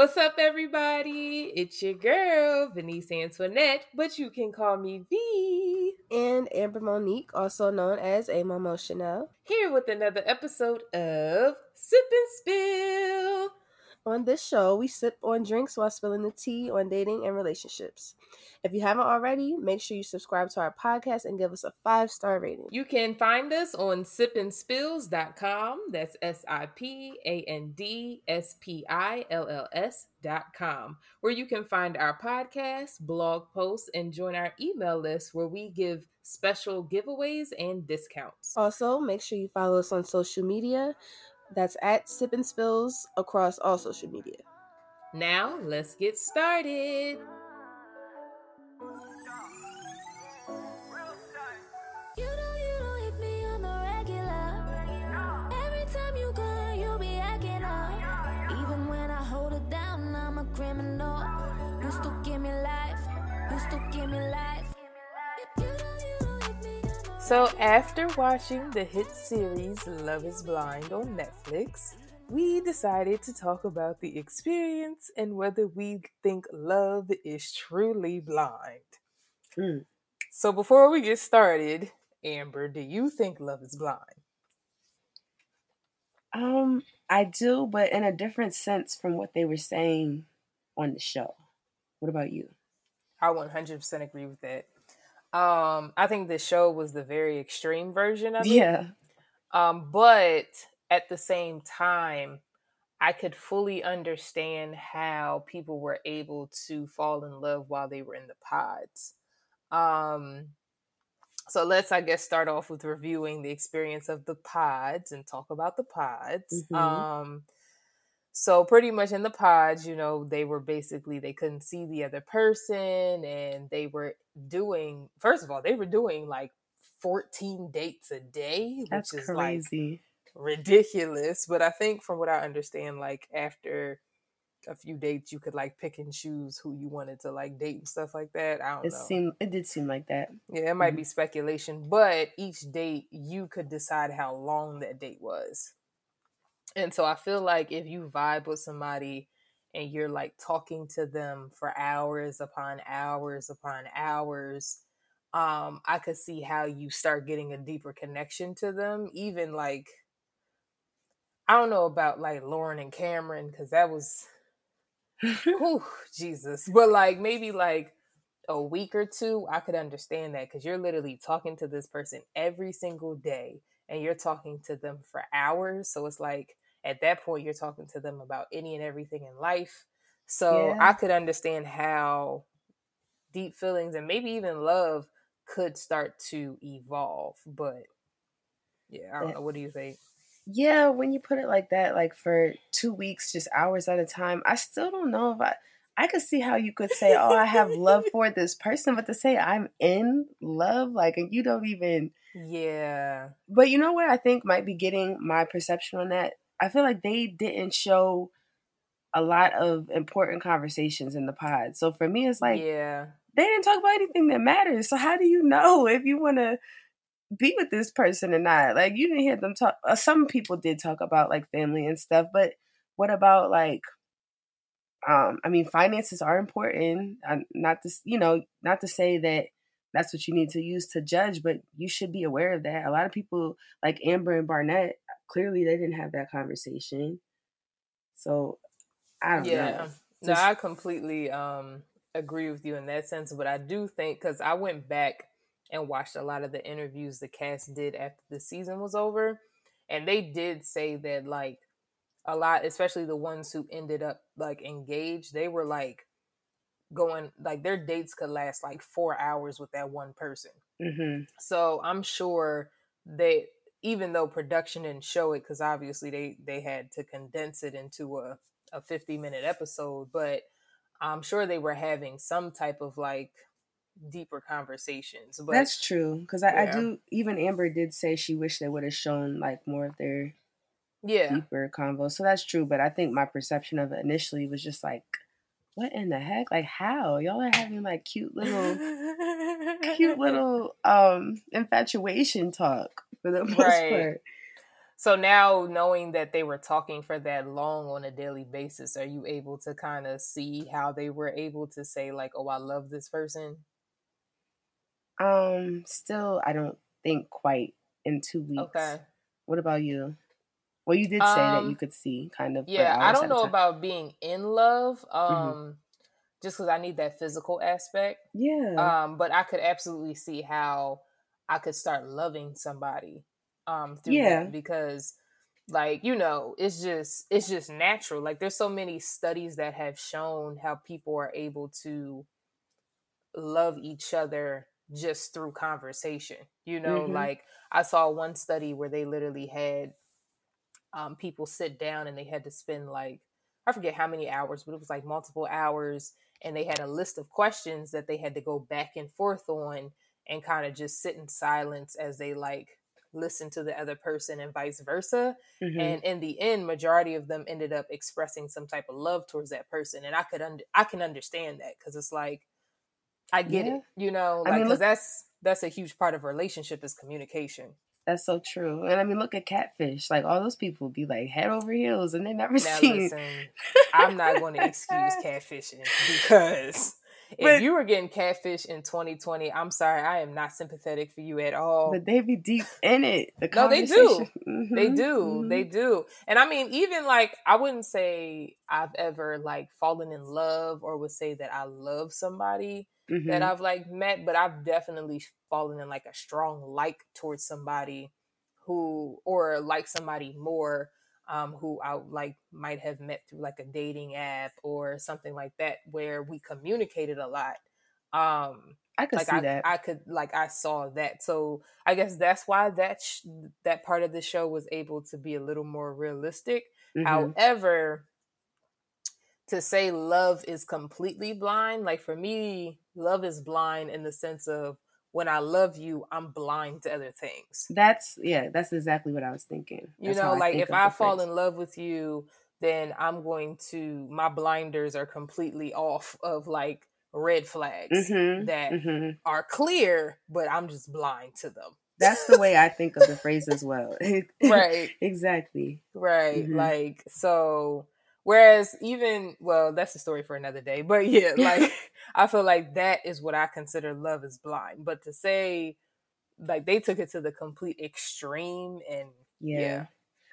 What's up, everybody? It's your girl, Venice Antoinette, but you can call me V. And Amber Monique, also known as A Momo Chanel. Here with another episode of Sip and Spill. On this show, we sip on drinks while spilling the tea on dating and relationships. If you haven't already, make sure you subscribe to our podcast and give us a five star rating. You can find us on sipandspills.com. That's S I P A N D S P I L L S.com, where you can find our podcast, blog posts, and join our email list where we give special giveaways and discounts. Also, make sure you follow us on social media. That's at Sip and Spills across all social media. Now, let's get started. You know you don't hit me on the regular. Every time you go, you be acting up. Even when I hold it down, I'm a criminal. You still give me life. You still give me life. So, after watching the hit series Love is Blind on Netflix, we decided to talk about the experience and whether we think love is truly blind. Hmm. So, before we get started, Amber, do you think love is blind? Um, I do, but in a different sense from what they were saying on the show. What about you? I 100% agree with that. Um, I think the show was the very extreme version of it. Yeah. Um, but at the same time, I could fully understand how people were able to fall in love while they were in the pods. Um, so let's, I guess, start off with reviewing the experience of the pods and talk about the pods. Mhm. Um, so pretty much in the pods, you know, they were basically they couldn't see the other person, and they were doing. First of all, they were doing like fourteen dates a day, which That's is like ridiculous. But I think from what I understand, like after a few dates, you could like pick and choose who you wanted to like date and stuff like that. I don't it know. seemed it did seem like that. yeah, it might Mhm. be speculation, but each date you could decide how long that date was. And so I feel like if you vibe with somebody and you're like talking to them for hours upon hours upon hours, um, I could see how you start getting a deeper connection to them. Even like, I don't know about like Lauren and Cameron because that was, whew, Jesus. But like maybe like a week or two, I could understand that because you're literally talking to this person every single day and you're talking to them for hours. So it's like at that point, you're talking to them about any and everything in life. So Yeah. I could understand how deep feelings and maybe even love could start to evolve. But yeah, I don't eh, know. What do you think? Yeah, when you put it like that, like for two weeks, just hours at a time, I still don't know if I. I could see how you could say, "Oh, I have love for this person," but to say I'm in love, like, and you don't even. Yeah. But you know what I think might be getting my perception on that. I feel like they didn't show a lot of important conversations in the pod. So for me, it's like yeah. they didn't talk about anything that matters. So how do you know if you want to be with this person or not? Like you didn't hear them talk. Uh, some people did talk about like family and stuff, but what about like? Um, I mean, finances are important. Uh, not to you know, not to say that that's what you need to use to judge, but you should be aware of that. A lot of people, like Amber and Barnett, clearly they didn't have that conversation. So I don't yeah know. no Just- i completely um agree with you in that sense but i do think because i went back and watched a lot of the interviews the cast did after the season was over and they did say that like a lot especially the ones who ended up like engaged they were like going like their dates could last like four hours with that one person Mhm. so I'm sure they, even though production didn't show it, because obviously they they had to condense it into a a 50 minute episode, but I'm sure they were having some type of like deeper conversations. But That's true because I, I do. Even Amber did say she wished they would have shown like more of their yeah, deeper convo. So that's true. But I think my perception of it initially was just like, what in the heck? Like how y'all are having like cute little, cute little um infatuation talk for the most Right. part. So now knowing that they were talking for that long on a daily basis, are you able to kind of see how they were able to say like, "Oh, I love this person"? Um, still, I don't think quite in two weeks. Okay. What about you? Well, you did say that you Um, could see kind of. Yeah, I don't know about being in love, um, just because I need that physical aspect. Yeah. Um, but I could absolutely see how I could start loving somebody um through Yeah. that because like you know it's just it's just natural like there's so many studies that have shown how people are able to love each other just through conversation you know Mhm. like i saw one study where they literally had um, people sit down and they had to spend like i forget how many hours but it was like multiple hours and they had a list of questions that they had to go back and forth on and kind of just sit in silence as they like listen to the other person and vice versa Mhm. and in the end majority of them ended up expressing some type of love towards that person and i could under i can understand that because it's like i get Yeah. it you know I like mean, 'cause look- that's that's a huge part of a relationship is communication That's so true. And I mean, look at catfish. Like all those people be like head over heels, and they never now seen. listen i'm not going to excuse catfishing because if But- you were getting catfish in 2020 i'm sorry i am not sympathetic for you at all But they be deep in it. The No, they do. conversation- They do. mhm. They do. And I mean, even like, I wouldn't say I've ever like fallen in love or would say that I love somebody that Mhm. I've like met, but I've definitely fallen in like a strong like towards somebody who, or like somebody more, um, who I like might have met through like a dating app or something like that where we communicated a lot. Um, I could like see I, that. I could like I saw that. So I guess that's why that sh- that part of the show was able to be a little more realistic. Mhm. However, to say love is completely blind, like for me, love is blind in the sense of when I love you, I'm blind to other things. That's yeah. That's exactly what I was thinking. You That's how know, like if I fall phrase. in love with you, then I'm going to my blinders are completely off of like red flags Mhm, that mhm. are clear, but I'm just blind to them. That's the way I think of the phrase as well. Right. exactly. Right. Mhm. Like so whereas even well, that's a story for another day. But yeah, like I feel like that is what I consider love is blind. But to say like they took it to the complete extreme and Yeah. Yeah.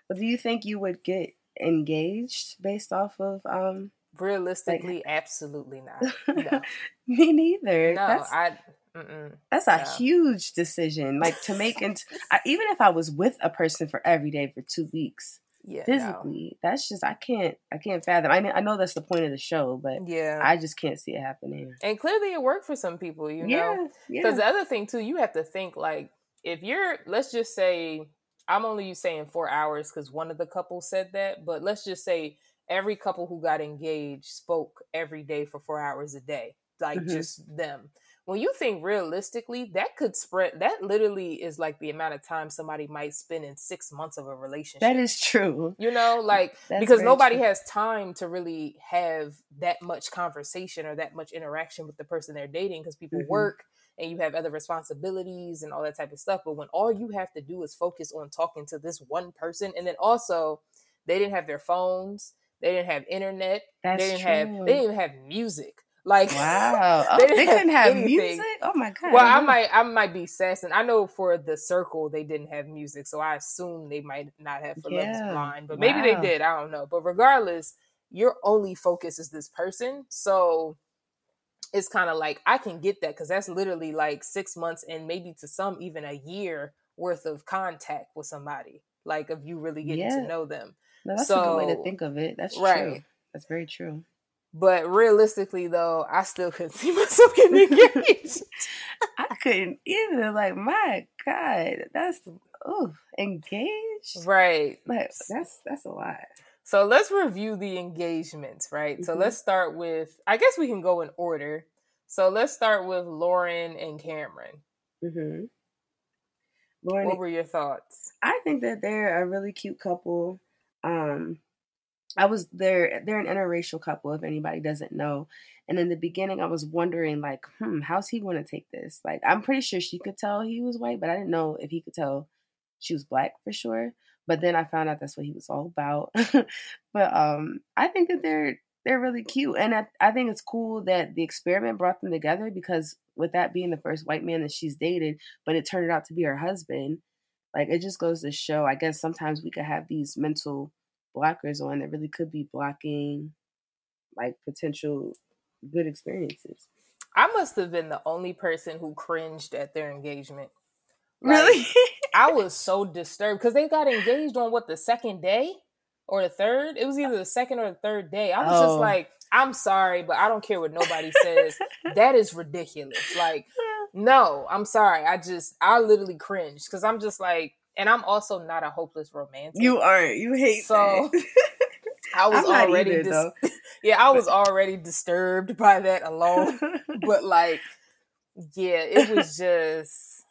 But do you think you would get engaged based off of um realistically absolutely not. No. me neither. No, that's I mm-mm. that's a no. huge decision. Like to make and I, even if I was with a person for every day for two weeks yeah, no. physically, that's just I can't I can't fathom. I kn- I know that's the point of the show, but Yeah. I just can't see it happening. and clearly it worked for some people, you know. yeah, Because yeah. the other thing too, you have to think like if you're, let's just say, I'm only saying four hours because one of the couples said that, but let's just say every couple who got engaged spoke every day for four hours a day, like Mhm. just them. When you think realistically, that could spread. That literally is like the amount of time somebody might spend in six months of a relationship. that is true. you know, like That's because nobody true. has time to really have that much conversation or that much interaction with the person they're dating because people Mhm. work and you have other responsibilities and all that type of stuff but when all you have to do is focus on talking to this one person and then also they didn't have their phones they didn't have internet That's they didn't true. have they didn't even have music like Wow. Oh, They they, didn't have couldn't have anything. music? Oh my god. well, I might, I might be sassing. I know for the circle they didn't have music, so I assume they might not have for Love Is Blind, but maybe they did. I don't know. But regardless, your only focus is this person, so it's kind of like I can get that because that's literally like six months and maybe to some even a year worth of contact with somebody. Like of you really getting Yeah. to know them. No, that's a good way to think of it. That's true. Right. That's very true. But realistically, though, I still couldn't see myself getting engaged. I couldn't either. Like, my God, that's oh engaged. right. Like that's that's a lot. So let's review the engagements, right? So Mhm. let's start with, I guess we can go in order. So let's start with Lauren and Cameron. Mm-hmm. Lauren, What were your thoughts? I think that they're a really cute couple. Um, I was they're they're an interracial couple. If anybody doesn't know, and in the beginning, I was wondering like, hmm, how's he going to take this? Like, I'm pretty sure she could tell he was white, but I didn't know if he could tell she was black for sure. but then I found out that's what he was all about. but um, I think that they're they're really cute, and I, I think it's cool that the experiment brought them together because with that being the first white man that she's dated, but it turned out to be her husband. Like it just goes to show. I guess sometimes we could have these mental blockers on that really could be blocking like potential good experiences. I must have been the only person who cringed at their engagement. Really? I was so disturbed because they got engaged on what the second day or the third. It was uh, either the second or the third day. I was Oh. just like, I'm sorry, but I don't care what nobody says. that is ridiculous. Like, no, I'm sorry. I just, I literally cringed because I'm just like, and I'm also not a hopeless romantic. you aren't. You hate So. I was already, either, dis- yeah, I was already disturbed by that alone. but like, yeah, it was just,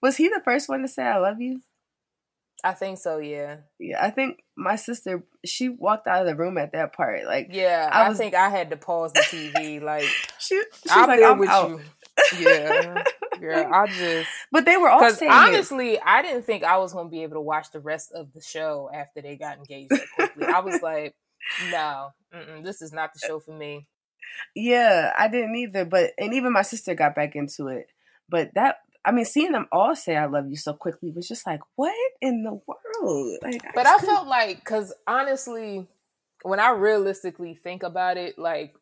was he the first one to say I love you? I think so. Yeah, Yeah, I think my sister she walked out of the room at that part. Like yeah. I I, think I had to pause the TV. Like, she, she's I'm like, there I'm with out. you. Yeah, yeah. I just But they were all saying it. honestly, I didn't think I was gonna be able to watch the rest of the show after they got engaged quickly. I was like, no, this is not the show for me. Yeah, I didn't either. But and even my sister got back into it. But that I mean, seeing them all say "I love you" so quickly was just like, what in the world? Like, But I couldn't- felt like, because honestly, when I realistically think about it, like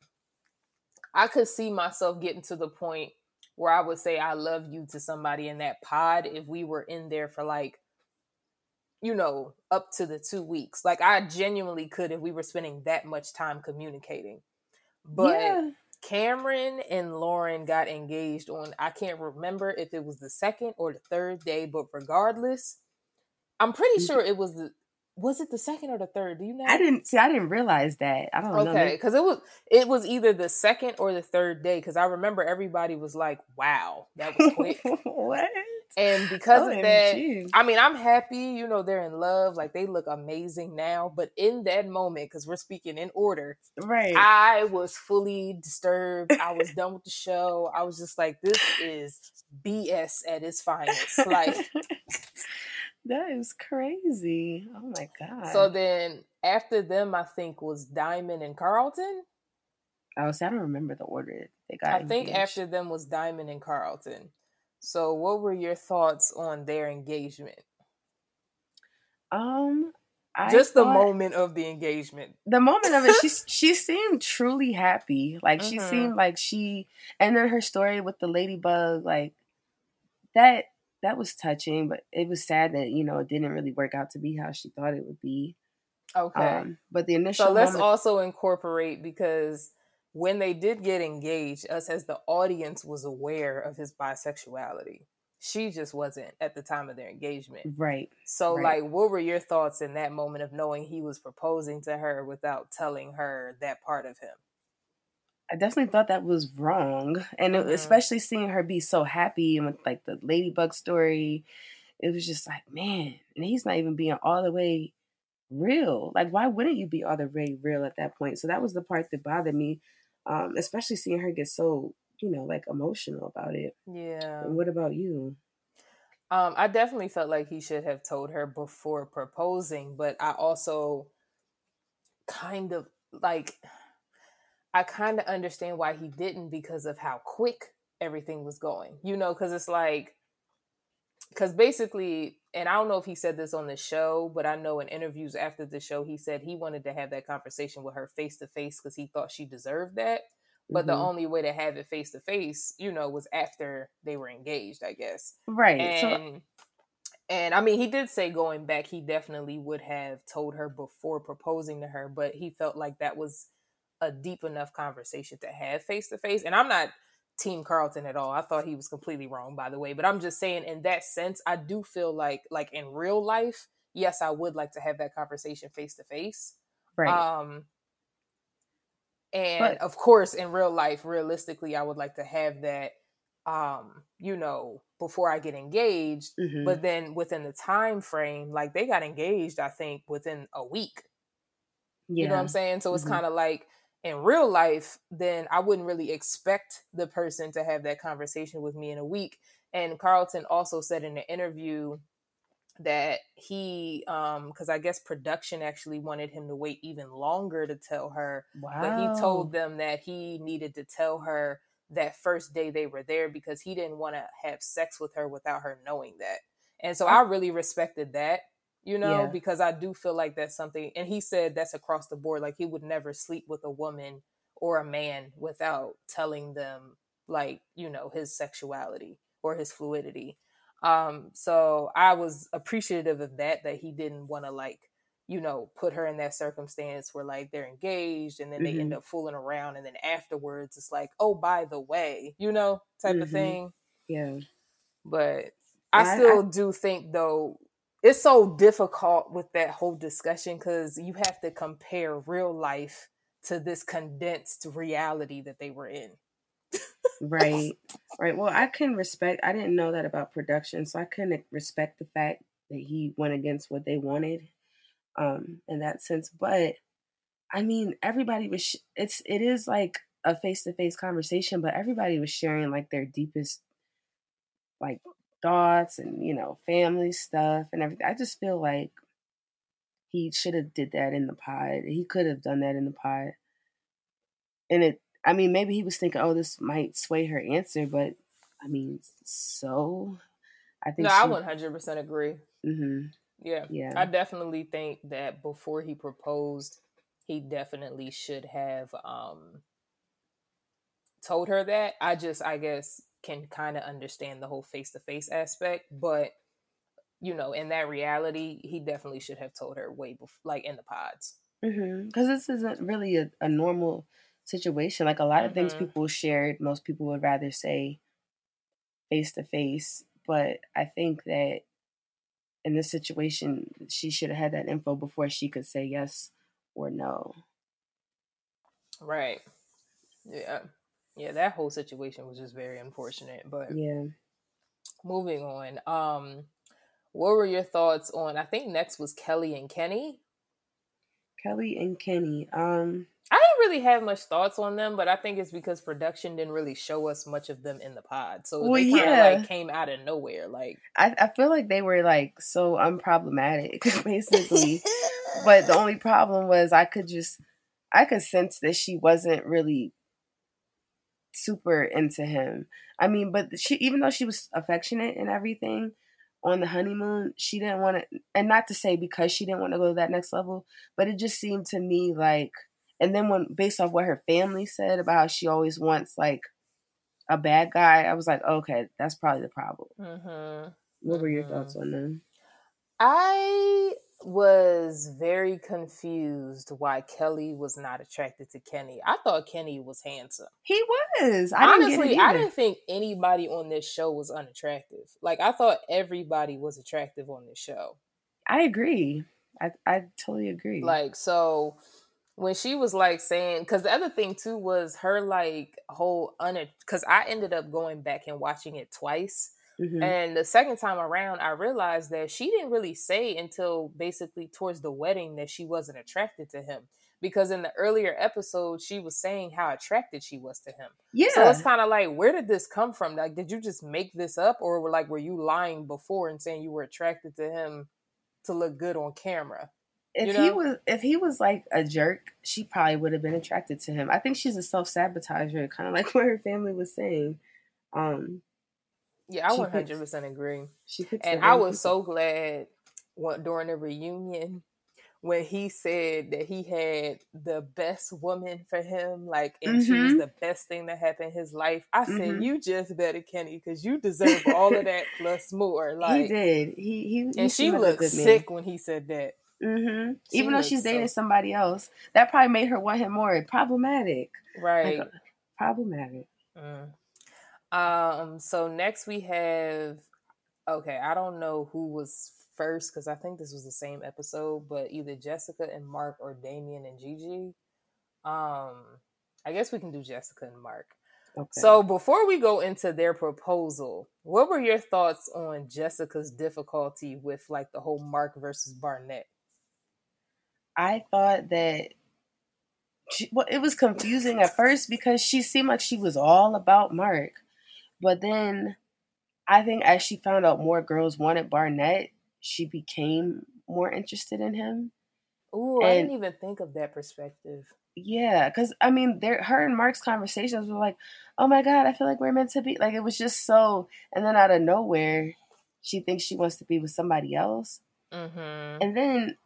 I could see myself getting to the point where I would say I love you to somebody in that pod if we were in there for like, you know, up to the two weeks. Like I genuinely could if we were spending that much time communicating. But yeah, Cameron and Lauren got engaged on I can't remember if it was the second or the third day, but regardless, I'm pretty Mhm. sure it was the was it the second or the third? Do you know? I didn't see. I didn't realize that. I don't know. Okay, because it was it was either the second or the third day. Because I remember everybody was like, "Wow, that was quick." what? and because of that, I mean, I'm happy. You know, they're in love. Like they look amazing now. But in that moment, because we're speaking in order, right. I was fully disturbed. I was done with the show. I was just like, this is BS at its finest. Like, that is crazy. Oh my god. so then after them, I think was Diamond and Carlton. oh, see, I don't remember the order they got. I think after them was Diamond and Carlton. So, what were your thoughts on their engagement? um, I Just the moment of the engagement. the moment of it, she she seemed truly happy. Like she Mhm. seemed like she, and then her story with the ladybug, like that that was touching. But it was sad that you know it didn't really work out to be how she thought it would be. Okay. Um, but the initial so, let's moment, also incorporate because when they did get engaged, us as the audience was aware of his bisexuality. She just wasn't at the time of their engagement. right? So, Right. like, what were your thoughts in that moment of knowing he was proposing to her without telling her that part of him? I definitely thought that was wrong, and it- Mhm. especially seeing her be so happy and with like the ladybug story, it was just like, man, and he's not even being all the way real. Like, why wouldn't you be all the way real at that point? So that was the part that bothered me, um, especially seeing her get so, you know, like emotional about it. Yeah. And what about you? Um, I definitely felt like he should have told her before proposing, but I also kind of like I kind of understand why he didn't because of how quick everything was going. You know, because it's like because basically, and I don't know if he said this on the show, but I know in interviews after the show, he said he wanted to have that conversation with her face to face because he thought she deserved that. But the Mhm. only way to have it face to face, you know, was after they were engaged, I guess right? so and and I mean, he did say going back, he definitely would have told her before proposing to her, but he felt like that was a deep enough conversation to have face to face. And I'm not Team Carlton at all. I thought he was completely wrong, by the way. But I'm just saying, in that sense, I do feel like, like in real life, yes, I would like to have that conversation face to face. right, Um, and But- of course, in real life, realistically, I would like to have that, um, you know, before I get engaged. Mhm. But then within the time frame, like they got engaged, I think within a week. yeah, You know what I'm saying? So it's Mhm. kind of like in real life, then I wouldn't really expect the person to have that conversation with me in a week. And Carlton also said in an interview that he um because I guess production actually wanted him to wait even longer to tell her, Wow. but he told them that he needed to tell her that first day they were there because he didn't want to have sex with her without her knowing that. And so I really respected that, you know, Yeah. because I do feel like that's something and he said that's across the board like he would never sleep with a woman or a man without telling them like, you know, his sexuality or his fluidity. Um so I was appreciative of that that he didn't want to like you know, put her in that circumstance where like they're engaged and then they end Mhm. up fooling around and then afterwards it's like, oh, by the way, you know, type of Mhm. thing. Yeah. But I I- still do think though it's so difficult with that whole discussion because you have to compare real life to this condensed reality that they were in. Right. Right. Well, I can respect. I didn't know that about production, so I couldn't respect the fact that he went against what they wanted, um, in that sense. But I mean, everybody was. Sh- it's it is like a face to face conversation, but everybody was sharing like their deepest, like thoughts and you know family stuff and everything. I just feel like he should have did that in the pod. He could have done that in the pod, and it I mean, maybe he was thinking, "Oh, this might sway her answer," but I mean, so I think No, I she, one hundred percent agree. hmm Yeah. Yeah. I definitely think that before he proposed, he definitely should have um told her that. I just I guess can kind of understand the whole face to face aspect, but you know, in that reality, he definitely should have told her way before like in the pods. Because this isn't really a, a normal situation. Like a lot of things Mhm. people shared, most people would rather say face to face. But I think that in this situation, she should have had that info before she could say yes or no. Right. Yeah. Yeah, that whole situation was just very unfortunate, but Yeah. moving on. Um what were your thoughts on I think next was Kelly and Kenny? Kelly and Kenny. Um, I didn't really have much thoughts on them, but I think it's because production didn't really show us much of them in the pod. So Well, they kind of yeah. like came out of nowhere. Like I, I feel like they were like so unproblematic, basically. but the only problem was I could just I could sense that she wasn't really super into him. I mean, but she even though she was affectionate and everything on the honeymoon, she didn't want to and not to say because she didn't want to go to that next level, but it just seemed to me like and then when based off what her family said about how she always wants like a bad guy, I was like, okay, that's probably the problem. hmm What were your Mhm. thoughts on them? I was very confused why Kelly was not attracted to Kenny. I thought Kenny was handsome. He was. I didn't Honestly, I didn't think anybody on this show was unattractive. Like I thought everybody was attractive on this show. I agree. I I totally agree. Like so when she was like saying because the other thing too was her like whole un because I ended up going back and watching it twice. Mhm. And the second time around, I realized that she didn't really say until basically towards the wedding that she wasn't attracted to him. Because in the earlier episode, she was saying how attracted she was to him. yeah. So it's kind of like, where did this come from? Like, did you just make this up, or were like, were you lying before and saying you were attracted to him to look good on camera? if you he was if he was like a jerk, she probably would have been attracted to him. I think she's a self sabotager, kind of like what her family was saying. Um, Yeah, I She hundred percent agree. she And I was people. so glad what during the reunion when he said that he had the best woman for him, like, and she was the best thing that happened in his life. I said, Mhm. "You just better, Kenny, because you deserve all of that plus more." he Like, did. He he. he and she like a looked good man. sick when he said that. hmm Even though she's dating so- somebody else, that probably made her want him more. Problematic. Right. Like, problematic. Mm. Um. So next we have. Okay, I don't know who was first because I think this was the same episode, but either Jessica and Mark or Damian and Gigi. Um, I guess we can do Jessica and Mark. Okay. So before we go into their proposal, what were your thoughts on Jessica's difficulty with like the whole Mark versus Barnett? I thought that she, well, it was confusing at first because she seemed like she was all about Mark, but then I think as she found out more girls wanted Barnett, she became more interested in him. Ooh, I didn't even think of that perspective. Yeah, because I mean, there, her and Mark's conversations were like, "Oh my god, I feel like we're meant to be." Like it was just so, and then out of nowhere, she thinks she wants to be with somebody else, Mm-hmm. and then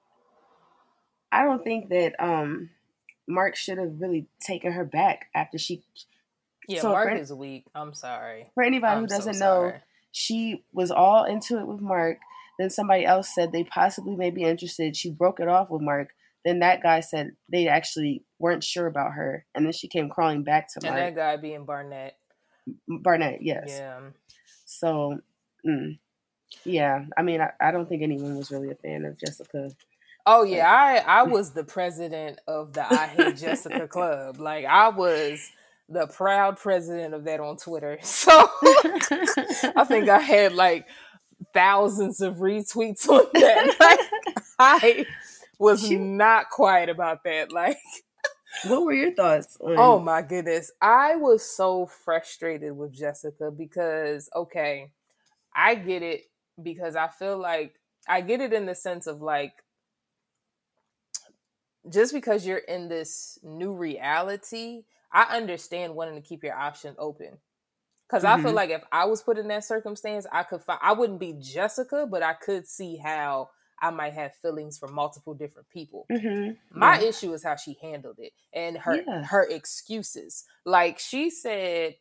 I don't think that um Mark should have really taken her back after she. Yeah, so Mark for- is weak. I'm sorry. For anybody I'm who doesn't know, she was all into it with Mark. Then somebody else said they possibly may be interested. She broke it off with Mark. Then that guy said they actually weren't sure about her, and then she came crawling back to Mark. And that guy being Barnett. Barnett, yes. Yeah. So, mm, yeah. I mean, I, I don't think anyone was really a fan of Jessica. Oh yeah, I I was the president of the I Hate Jessica Club. Like I was the proud president of that on Twitter. So I think I had like thousands of retweets on that. Like, I was not quiet about that. Like, what were your thoughts on? oh my goodness, I was so frustrated with Jessica because okay, I get it because I feel like I get it in the sense of like just because you're in this new reality, I understand wanting to keep your options open. Because I feel Mhm. like if I was put in that circumstance, I could find I wouldn't be Jessica, but I could see how I might have feelings for multiple different people. hmm My issue is how she handled it and her Yeah. her excuses. Like she said,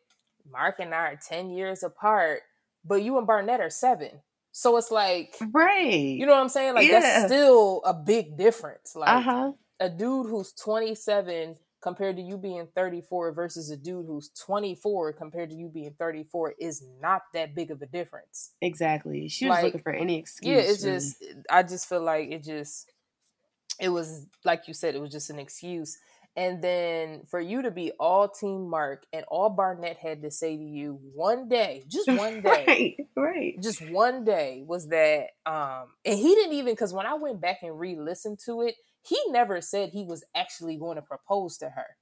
Mark and I are ten years apart, but you and Barnett are seven. So it's like, right. you know what I'm saying? Like Yeah. that's still a big difference. Like uh huh. a dude who's 27 compared to you being 34 versus a dude who's 24 compared to you being 34 is not that big of a difference. Exactly. She was Like, looking for any excuse. yeah, it's really. just I just feel like it just it was like you said, it was just an excuse. And then for you to be all team Mark and all Barnett had to say to you one day, just one day, right, right. just one day was that um and he didn't even because when i went back and re-listened to it he never said he was actually going to propose to her.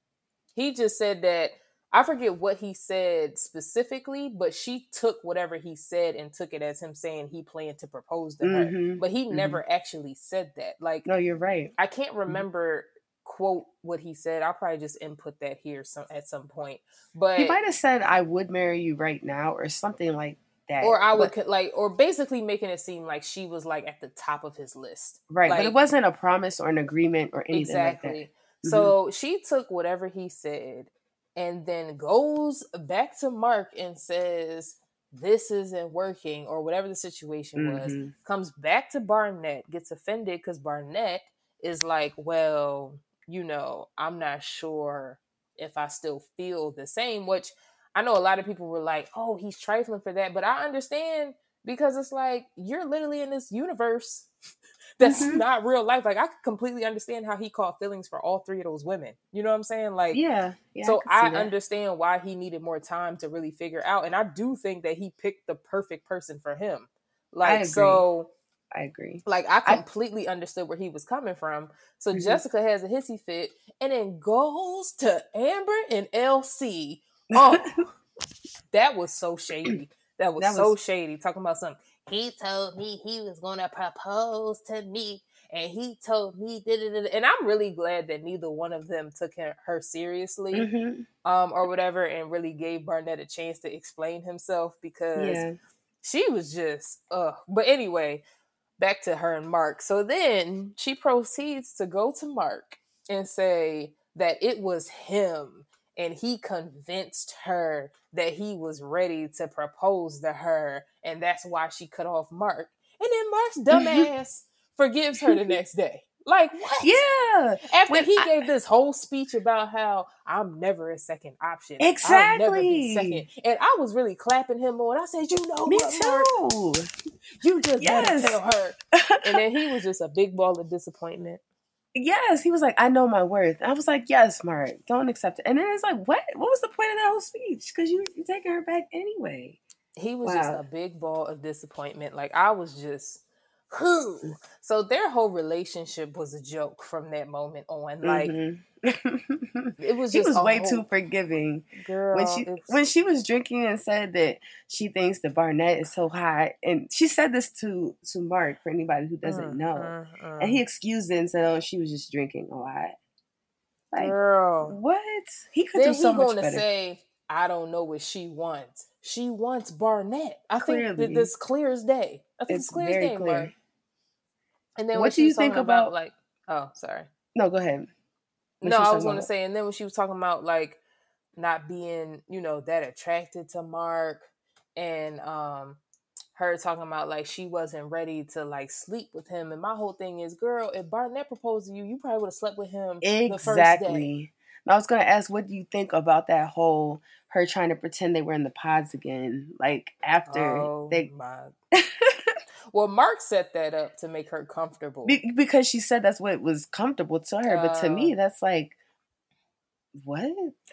He just said that i forget what he said specifically but she took whatever he said and took it as him saying he planned to propose to her. Mhm, but he mhm. never actually said that. Like No, you're right. i can't remember quote what he said. I'll probably just input that here some at some point. But He might have said, "I would marry you right now," or something like that. or I would But- like, or basically making it seem like she was like at the top of his list. right, but it wasn't a promise or an agreement or anything exactly. like that. Mm-hmm. So she took whatever he said and then goes back to Mark and says, This isn't working, or whatever the situation was. Mhm. Comes back to Barnett, gets offended because Barnett is like, Well, you know, I'm not sure if I still feel the same, which I know a lot of people were like, Oh, he's trifling for that. But I understand because it's like you're literally in this universe that's Mhm. not real life. Like I could completely understand how he caught feelings for all three of those women. You know what I'm saying? Like Yeah, yeah. so see I, understand why he needed more time to really figure out. And I do think that he picked the perfect person for him. Like so I agree. like I I- completely understood where he was coming from. So Mhm. Jessica has a hissy fit and then goes to Amber and LC. Oh, that was so shady. That was That so shady. Talking about something. He told me he was gonna propose to me, and he told me da. And I'm really glad that neither one of them took her, her seriously, Mhm. um, or whatever, and really gave Barnett a chance to explain himself because Yeah. she was just uh but anyway back to her and mark so then she proceeds to go to mark and say that it was him and he convinced her that he was ready to propose to her and that's why she cut off mark and then mark's dumbass forgives her the next day like what Yeah. after When he I- gave this whole speech about how I'm never a second option. I'll never be Exactly. second. And I was really clapping him on. I said, you know Me what, Mark? too. You just Yes. gotta tell her. And then he was just a big ball of disappointment. Yes, he was like, "I know my worth." I was like, "Yes, Mark, don't accept it." And then it's like, "What? What was the point of that whole speech? Because you you taking her back anyway." He was just a big ball of disappointment. Like I was just who. So their whole relationship was a joke from that moment on. Like Mhm. It was he was way whole- too forgiving girl. when she it's- when she was drinking and said that she thinks the Barnett is so hot, and she said this to to Mark for anybody who doesn't Mm, know, mm, mm. and he excused it and said, "Oh, she was just drinking a lot." Like girl. what? He could Then do so he much to better. say, "I don't know what she wants. She wants Barnett." I think Clearly. that this clear as day. I think it's, clear as very day, clear. Mark. And then What do you think about, about- like, oh, sorry. No, go ahead. No, I was going to say, and then when she was talking about like not being, you know, that attracted to Mark, and um, her talking about like she wasn't ready to like sleep with him, and my whole thing is, girl, if Barnett proposed to you, you probably would have slept with him the first day. Exactly. And I was gonna ask, what do you think about that whole her trying to pretend they were in the pods again? Like after Oh they, my. well, Mark set that up to make her comfortable. be, because she said that's what was comfortable to her, but to me, Uh, that's like, what?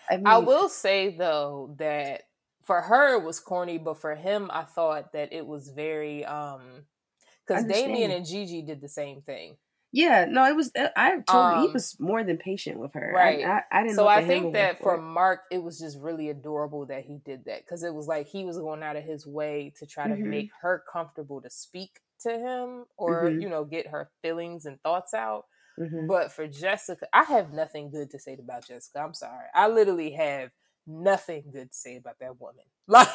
I mean, I will say though that for her it was corny, but for him, I thought that it was very um because Damian and Gigi did the same thing. Yeah, no, it was. I told he Um, was more than patient with her. right. I, I, I didn't. So I think that for it. Mark, it was just really adorable that he did that because it was like he was going out of his way to try to Mhm. make her comfortable to speak to him or Mhm. you know get her feelings and thoughts out. Mhm. But for Jessica, I have nothing good to say about Jessica. I'm sorry. I literally have nothing good to say about that woman. Like,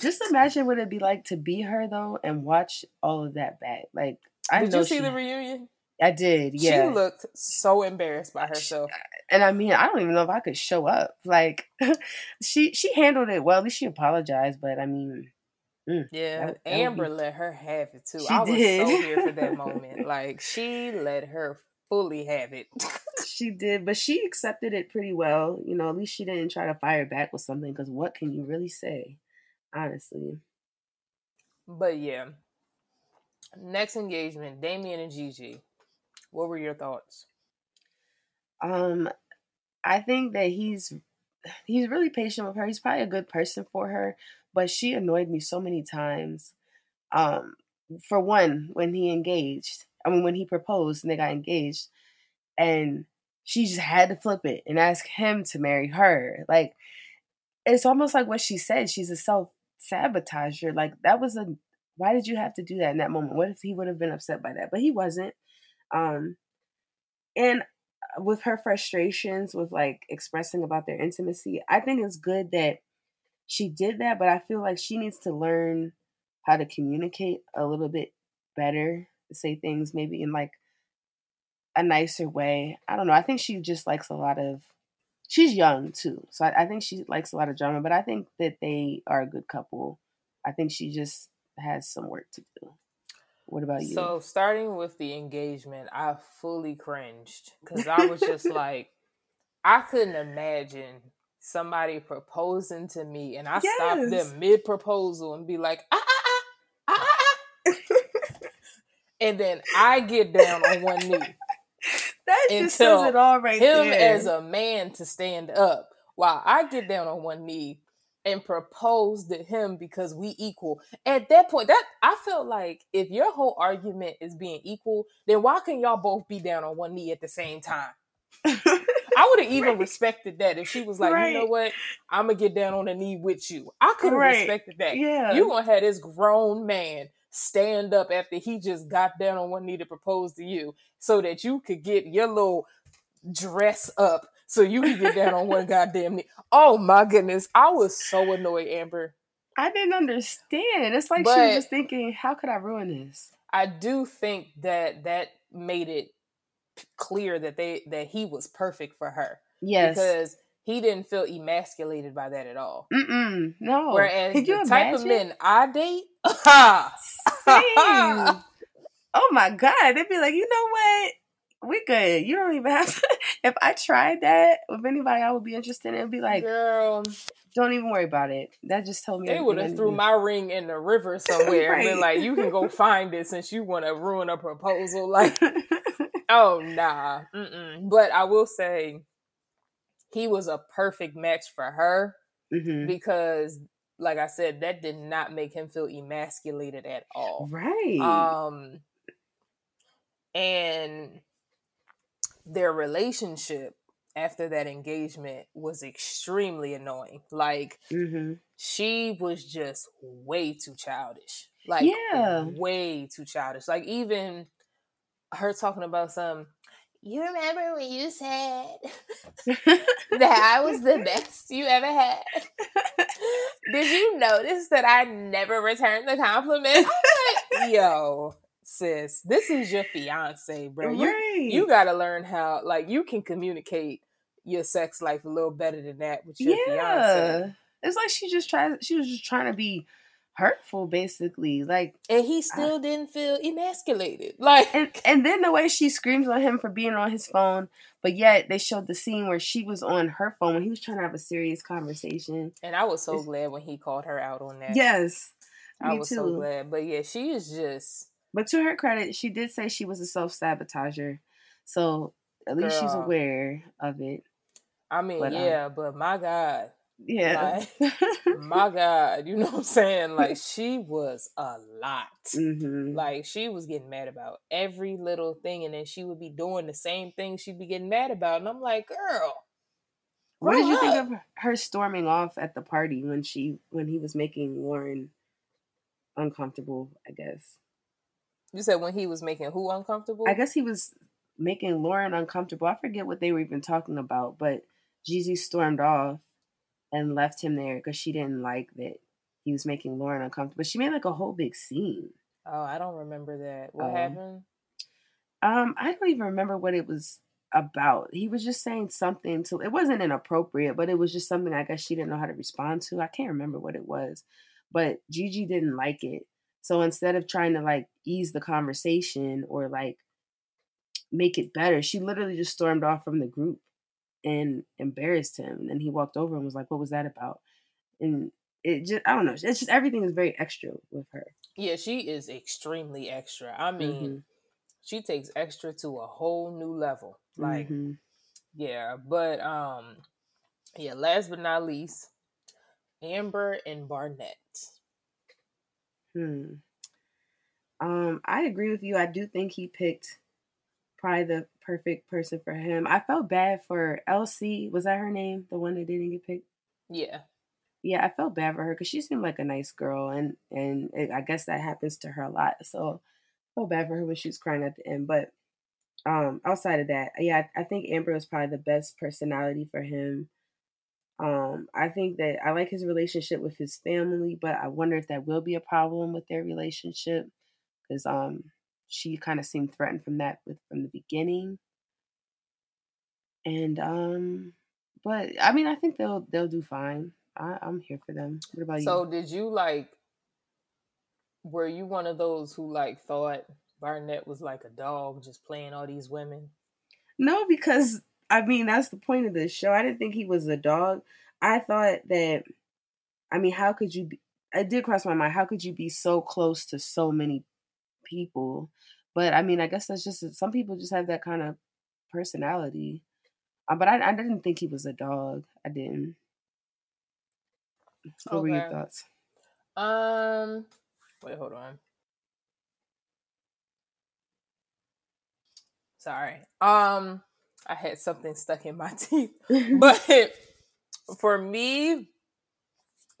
Just imagine what it'd be like to be her though, and watch all of that back. Like I did you see she, the reunion? I did. Yeah, She looked so embarrassed by herself. and I mean, I don't even know if I could show up. Like, she she handled it well. At least she apologized. But I mean, mm, Yeah, that- that Amber be- let her have it too. She I was did. so here for that moment. Like she let her fully have it. she did, but she accepted it pretty well. You know, at least she didn't try to fire back with something. Because what can you really say, honestly? But yeah. Next engagement, Damian and Gigi. What were your thoughts? Um, I think that he's he's really patient with her. He's probably a good person for her, but she annoyed me so many times. Um, for one, when he engaged, I mean, when he proposed and they got engaged, and she just had to flip it and ask him to marry her. Like, it's almost like what she said. She's a self sabotager. Like that was a. Why did you have to do that in that moment? What if he would have been upset by that? But he wasn't. Um, and with her frustrations with like expressing about their intimacy, I think it's good that she did that, but I feel like she needs to learn how to communicate a little bit better, say things maybe in like a nicer way. I don't know. I think she just likes a lot of she's young too. So I, I think she likes a lot of drama, but I think that they are a good couple. I think she just has some work to do. What about you? So starting with the engagement, I fully cringed because I was just like, I couldn't imagine somebody proposing to me and I stopped them mid proposal and be like, ah ah ah ah ah, ah," and then I get down on one knee. that just says it all right him there. as a man to stand up while I get down on one knee and propose to him because we equal. At that point, that I felt like if your whole argument is being equal, then why can y'all both be down on one knee at the same time? I would have even Right. respected that if she was like, you know what, I'm gonna get down on the knee with you. I could have Right. respected that. yeah. You gonna have this grown man stand up after he just got down on one knee to propose to you, so that you could get your little dress up, so you can get down on one goddamn knee. Oh my goodness, I was so annoyed, Amber. I didn't understand. It's like she was just thinking, how could I ruin this? I do think that that made it clear that they that he was perfect for her Yes. because he didn't feel emasculated by that at all. Mm-mm. No. Whereas Could the you type of men I date, oh my god. They'd be like, you know what? We good. You don't even have to. if I tried that with anybody I would be interested in, it'd be like, girl, don't even worry about it. That just told me they would have threw my ring in the river somewhere and been like, "You can go find it since you want to ruin a proposal." Like, oh nah. Mm-mm. But I will say, he was a perfect match for her Mhm. because, like I said, that did not make him feel emasculated at all. Right. Um, and their relationship after that engagement was extremely annoying. Like hmm she was just way too childish. Like Yeah. way too childish. Like even her talking about some you remember when you said that I was the best you ever had? Did you notice that I never returned the compliment? I'm like, yo, sis, this is your fiance, bro. You right. you gotta learn how like you can communicate your sex life a little better than that with your fiance. It's like she just tried. She was just trying to be hurtful, basically. Like, And he still didn't feel emasculated. Like and and then the way she screams on him for being on his phone, but yet they showed the scene where she was on her phone when he was trying to have a serious conversation. and I was so It's- glad when he called her out on that. Yes, I was too. so glad. But yeah, she is just But to her credit, she did say she was a self sabotager, so at least she's aware of it. I mean, But, um, yeah, but my God. Yeah. My God. You know what I'm saying? Like she was a lot. hmm Like she was getting mad about every little thing, and then she would be doing the same thing she'd be getting mad about. And I'm like, girl, What did you think of her storming off at the party when she when he was making Lauren uncomfortable? I guess. You said when he was making who uncomfortable? I guess he was making Lauren uncomfortable. I forget what they were even talking about, but Gigi stormed off and left him there because she didn't like that he was making Lauren uncomfortable. She made like a whole big scene. Oh, I don't remember that. What Oh. happened? Um, I don't even remember what it was about. He was just saying something to it wasn't inappropriate, but it was just something I guess she didn't know how to respond to. I can't remember what it was. But Gigi didn't like it. So instead of trying to like ease the conversation or like make it better, she literally just stormed off from the group and embarrassed him. And he walked over and was like, What was that about? And it just I don't know. It's just everything is very extra with her. Yeah, she is extremely extra. I mean, Mhm. she takes extra to a whole new level. Like, Mhm. yeah, but um, yeah. Last but not least, Amber and Barnett. Hmm. Um, I agree with you. I do think he picked probably the perfect person for him. I felt bad for LC. Was that her name? The one that didn't get picked? Yeah, Yeah, I felt bad for her because she seemed like a nice girl, and and it, I guess that happens to her a lot. So I felt bad for her when she was crying at the end. But um, outside of that, yeah, I, I think Amber was probably the best personality for him. Um, I think that I like his relationship with his family, but I wonder if that will be a problem with their relationship because um, she kind of seemed threatened from that with from the beginning. And um, but I mean, I think they'll they'll do fine. I, I'm here for them. What about So you? So did you like were you one of those who like thought Barnett was like a dog just playing all these women? No, because I mean that's the point of this show. I didn't think he was a dog. I thought that. I mean, how could you? Be, it did cross my mind. How could you be so close to so many people? But I mean, I guess that's just some people just have that kind of personality. Uh, but I, I didn't think he was a dog. I didn't. What were your thoughts? Um wait, hold on. Sorry. Um I had something stuck in my teeth. But for me,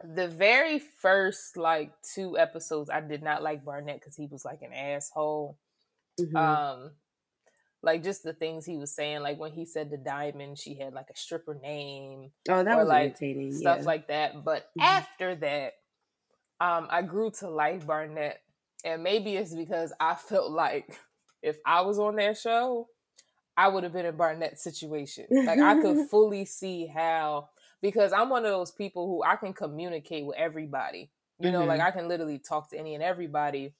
the very first like two episodes, I did not like Barnett because he was like an asshole. Mhm. Um, like just the things he was saying, like when he said the diamond, she had like a stripper name, oh, that or, was like, irritating. stuff yeah. like that. But Mhm. after that, um, I grew to like Barnett, and maybe it's because I felt like if I was on that show, I would have been in Barnett's situation. Like I could fully see how because I'm one of those people who I can communicate with everybody. You know, Mhm. like I can literally talk to any and everybody.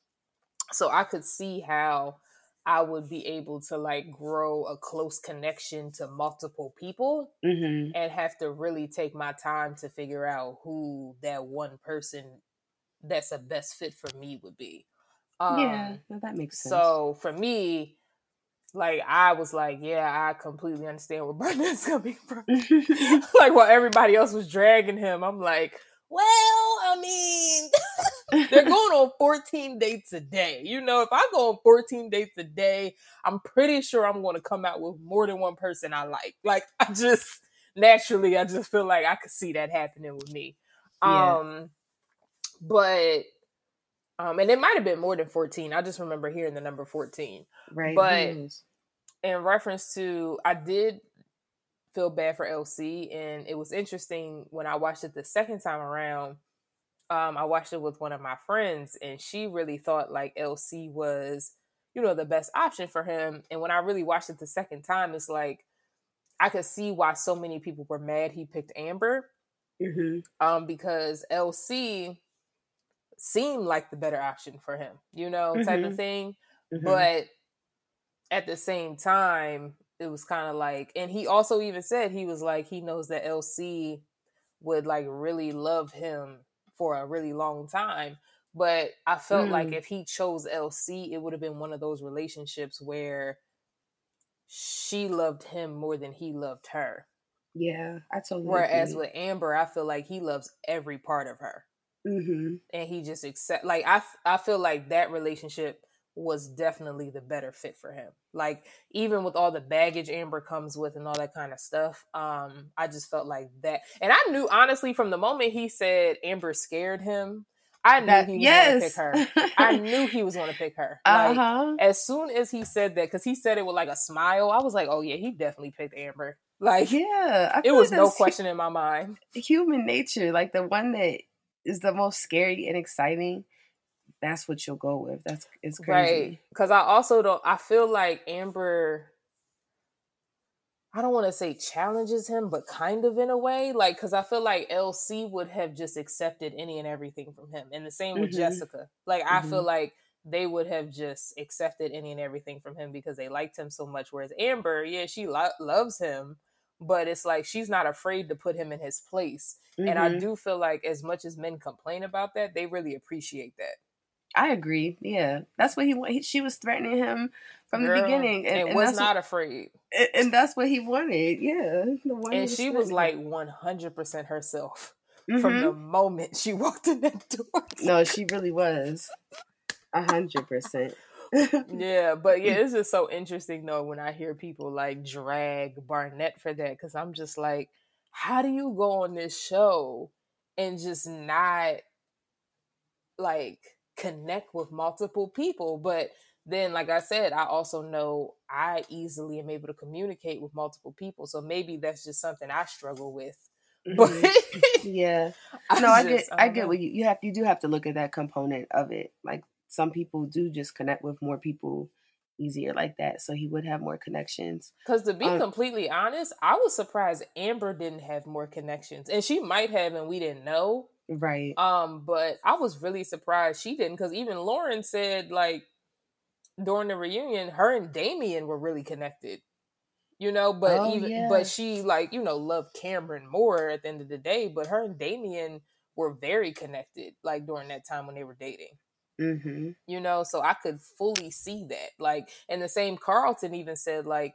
So I could see how I would be able to like grow a close connection to multiple people Mhm. and have to really take my time to figure out who that one person that's a best fit for me would be. Um, yeah, that makes sense. So for me, like I was like, yeah, I completely understand where Barnett's coming from. like while everybody else was dragging him, I'm like, well, I mean, They're going on 14 dates a day. You know, if I go on 14 dates a day, I'm pretty sure I'm going to come out with more than one person I like. Like, I just naturally, I just feel like I could see that happening with me. Yeah. Um, but, um, and it might have been more than 14. I just remember hearing the number 14 right. but- knows? in reference to I did feel bad for LC and it was interesting when I watched it the second time around. Um, I watched it with one of my friends and she really thought like LC was, you know, the best option for him. And when I really watched it the second time, it's like I could see why so many people were mad he picked Amber. Mhm. Um, because LC seemed like the better option for him, you know, type of Mhm. thing Mhm. but at the same time it was kind of like and he also even said he was like he knows that lc would like really love him for a really long time but i felt like Mm. if he chose lc it would have been one of those relationships where she loved him more than he loved her yeah, I totally. whereas agree. with amber i feel like he loves every part of her Mhm. and he just accept like I, I feel like that relationship was definitely the better fit for him. Like even with all the baggage Amber comes with and all that kind of stuff, um, I just felt like that. And I knew honestly from the moment he said Amber scared him, I knew That- he was yes. going to pick her. I knew he was going to pick her. Like, uh huh. as soon as he said that, because he said it with like a smile, I was like, oh yeah, he definitely picked Amber. Like Yeah, I it was no question in my mind. human nature, like the one that is the most scary and exciting. That's what you'll go with. That's it's crazy. Right. Because I also don't, I feel like Amber, I don't want to say challenges him, but kind of in a way. Like, because I feel like LC would have just accepted any and everything from him. And the same with Mhm. Jessica. Like, I feel Mhm. like they would have just accepted any and everything from him because they liked him so much. Whereas Amber, yeah, she lo- loves him, but it's like she's not afraid to put him in his place. And I Mhm. do feel like, as much as men complain about that, they really appreciate that. I agree. Yeah, that's what he, he. She was threatening him from the beginning, and, and, and was not what, afraid. and- and that's what he wanted. Yeah, the one and she was like 100% herself him. from the moment she walked in that door. no, she really was a hundred percent. yeah, but yeah, it's just so interesting though when I hear people like drag Barnett for that because I'm just like, how do you go on this show and just not like connect with multiple people? But then, like I said, I also know I easily am able to communicate with multiple people, so maybe that's just something I struggle with. But Mhm. yeah, no, I get, just- I get know. what you, you have. You do have to look at that component of it. Like some people do just connect with more people easier like that, so he would have more connections. Because to be Um, completely honest, I was surprised Amber didn't have more connections, and she might have, and we didn't know. Right. Um, but I was really surprised she didn't, because even Lauren said like during the reunion, her and Damian were really connected. You know, but Oh, even yeah. but she like you know loved Cameron more at the end of the day. But her and Damian were very connected, like during that time when they were dating Mm-hmm. you know so i could fully see that like and the same carlton even said like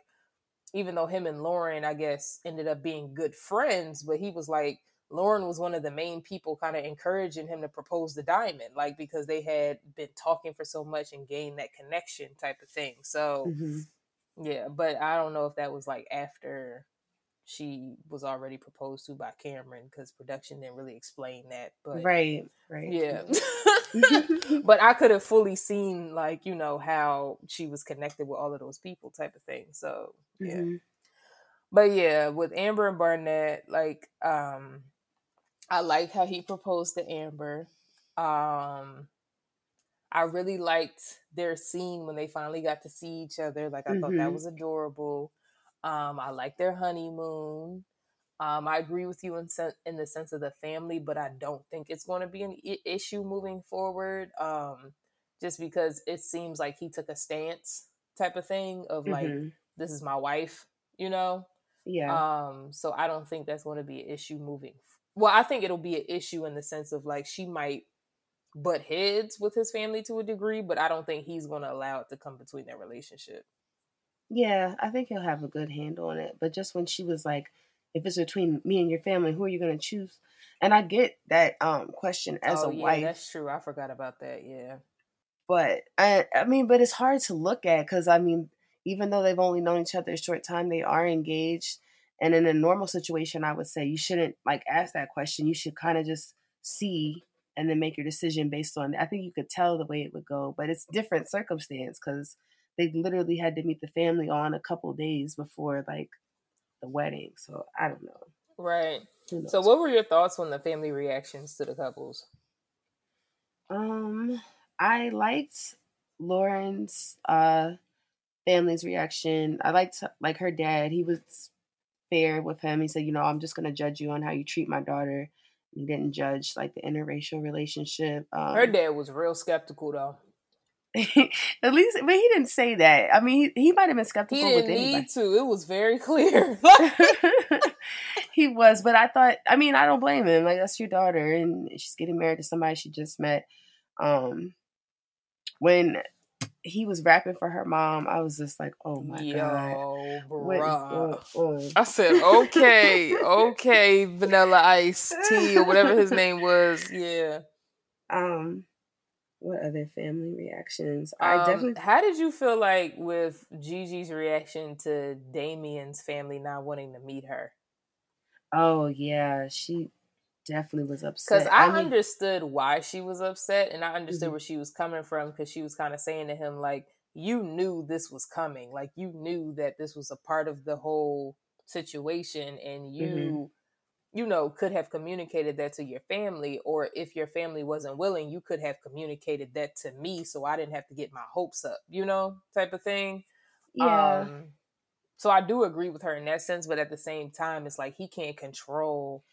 even though him and lauren i guess ended up being good friends but he was like lauren was one of the main people kind of encouraging him to propose the diamond like because they had been talking for so much and gained that connection type of thing so hmm yeah but i don't know if that was like after she was already proposed to by cameron because production didn't really explain that but Right. Right. yeah. but I could have fully seen like you know how she was connected with all of those people type of thing. So yeah, Mhm. but yeah, with Amber and Barnett, like um, I like how he proposed to Amber. Um, I really liked their scene when they finally got to see each other. Like I thought that Mhm. was adorable. Um, I like their honeymoon. Um, I agree with you in sen- in the sense of the family, but I don't think it's going to be an I- issue moving forward. Um, just because it seems like he took a stance type of thing of like Mhm. this is my wife, you know. Yeah. Um, so I don't think that's going to be an issue moving. Well, I think it'll be an issue in the sense of like she might butt heads with his family to a degree, but I don't think he's going to allow it to come between their relationship. Yeah, I think he'll have a good handle on it. But just when she was like if it's between me and your family, who are you going to choose? And I get that um question as oh, a yeah, wife, that's true. I forgot about that. Yeah. but I I mean, but it's hard to look at because I mean, even though they've only known each other a short time, they are engaged. And in a normal situation, I would say you shouldn't like ask that question. You should kind of just see and then make your decision based on. I think you could tell the way it would go, but it's different circumstance because they literally had to meet the family on a couple days before like the wedding. So I don't know. Right. So, what were your thoughts on the family reactions to the couples? Um, I liked Lauren's uh family's reaction. I liked like her dad. He was fair with him. He said, you know, I'm just gonna judge you on how you treat my daughter. He didn't judge like the interracial relationship. Um, Her dad was real skeptical, though. at least, but he didn't say that. I mean, he, he might have been skeptical. He didn't with anybody. need to. It was very clear. he was, but I thought, I mean, I don't blame him. Like that's your daughter, and she's getting married to somebody she just met. Um, when he was rapping for her mom, I was just like, oh my god, Yo, what is bruh. going on? I said, okay, okay, Vanilla Ice Tea or whatever his name was. Yeah. Um, what other family reactions? I Um, definitely, How did you feel like with Gigi's reaction to Damian's family not wanting to meet her? oh yeah, she definitely was upset. Because I, mean, understood why she was upset and I understood Mhm. where she was coming from because she was kind of saying to him, like, you knew this was coming. Like, you knew that this was a part of the whole situation and you, Mhm. You know, could have communicated that to your family. Or if your family wasn't willing, you could have communicated that to me so I didn't have to get my hopes up, you know, type of thing. yeah, Um, so I do agree with her in that sense, but at the same time, it's like he can't control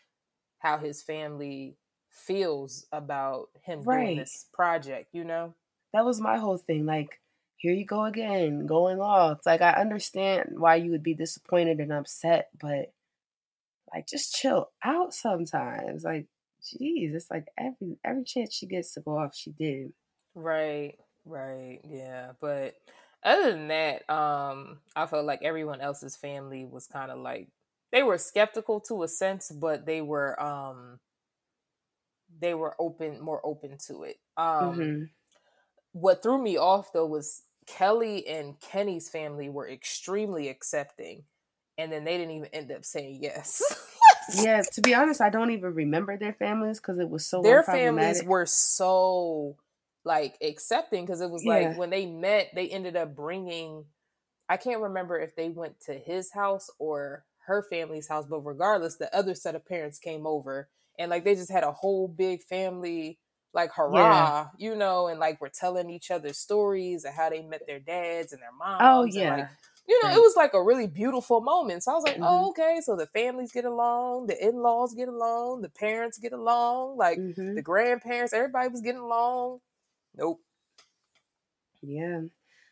how his family feels about him Right. doing this project, you know? that was my whole thing. Like, here you go again, going off. Like, I understand why you would be disappointed and upset, but like, just chill out sometimes. Like, geez, it's like every every chance she gets to go off, she did. Right, right, yeah. But other than that, um, I felt like everyone else's family was kind of like they were skeptical to a sense, but they were um they were open more open to it. Um hmm what threw me off though was Kelly and Kenny's family were extremely accepting, and then they didn't even end up saying yes. Yeah, to be honest, I don't even remember their families because it was so Their families were so like accepting because it was Yeah. like when they met, they ended up bringing. I can't remember if they went to his house or her family's house, but regardless, the other set of parents came over and like they just had a whole big family like hurrah, you know, and like we're telling each other stories of how they met their dads and their oh, moms. Oh and, yeah, like, you know, it was like a really beautiful moment. So I was like, Mhm. oh, okay. So the families get along, the in laws get along, the parents get along, like hmm the grandparents, everybody was getting along. Nope. yeah,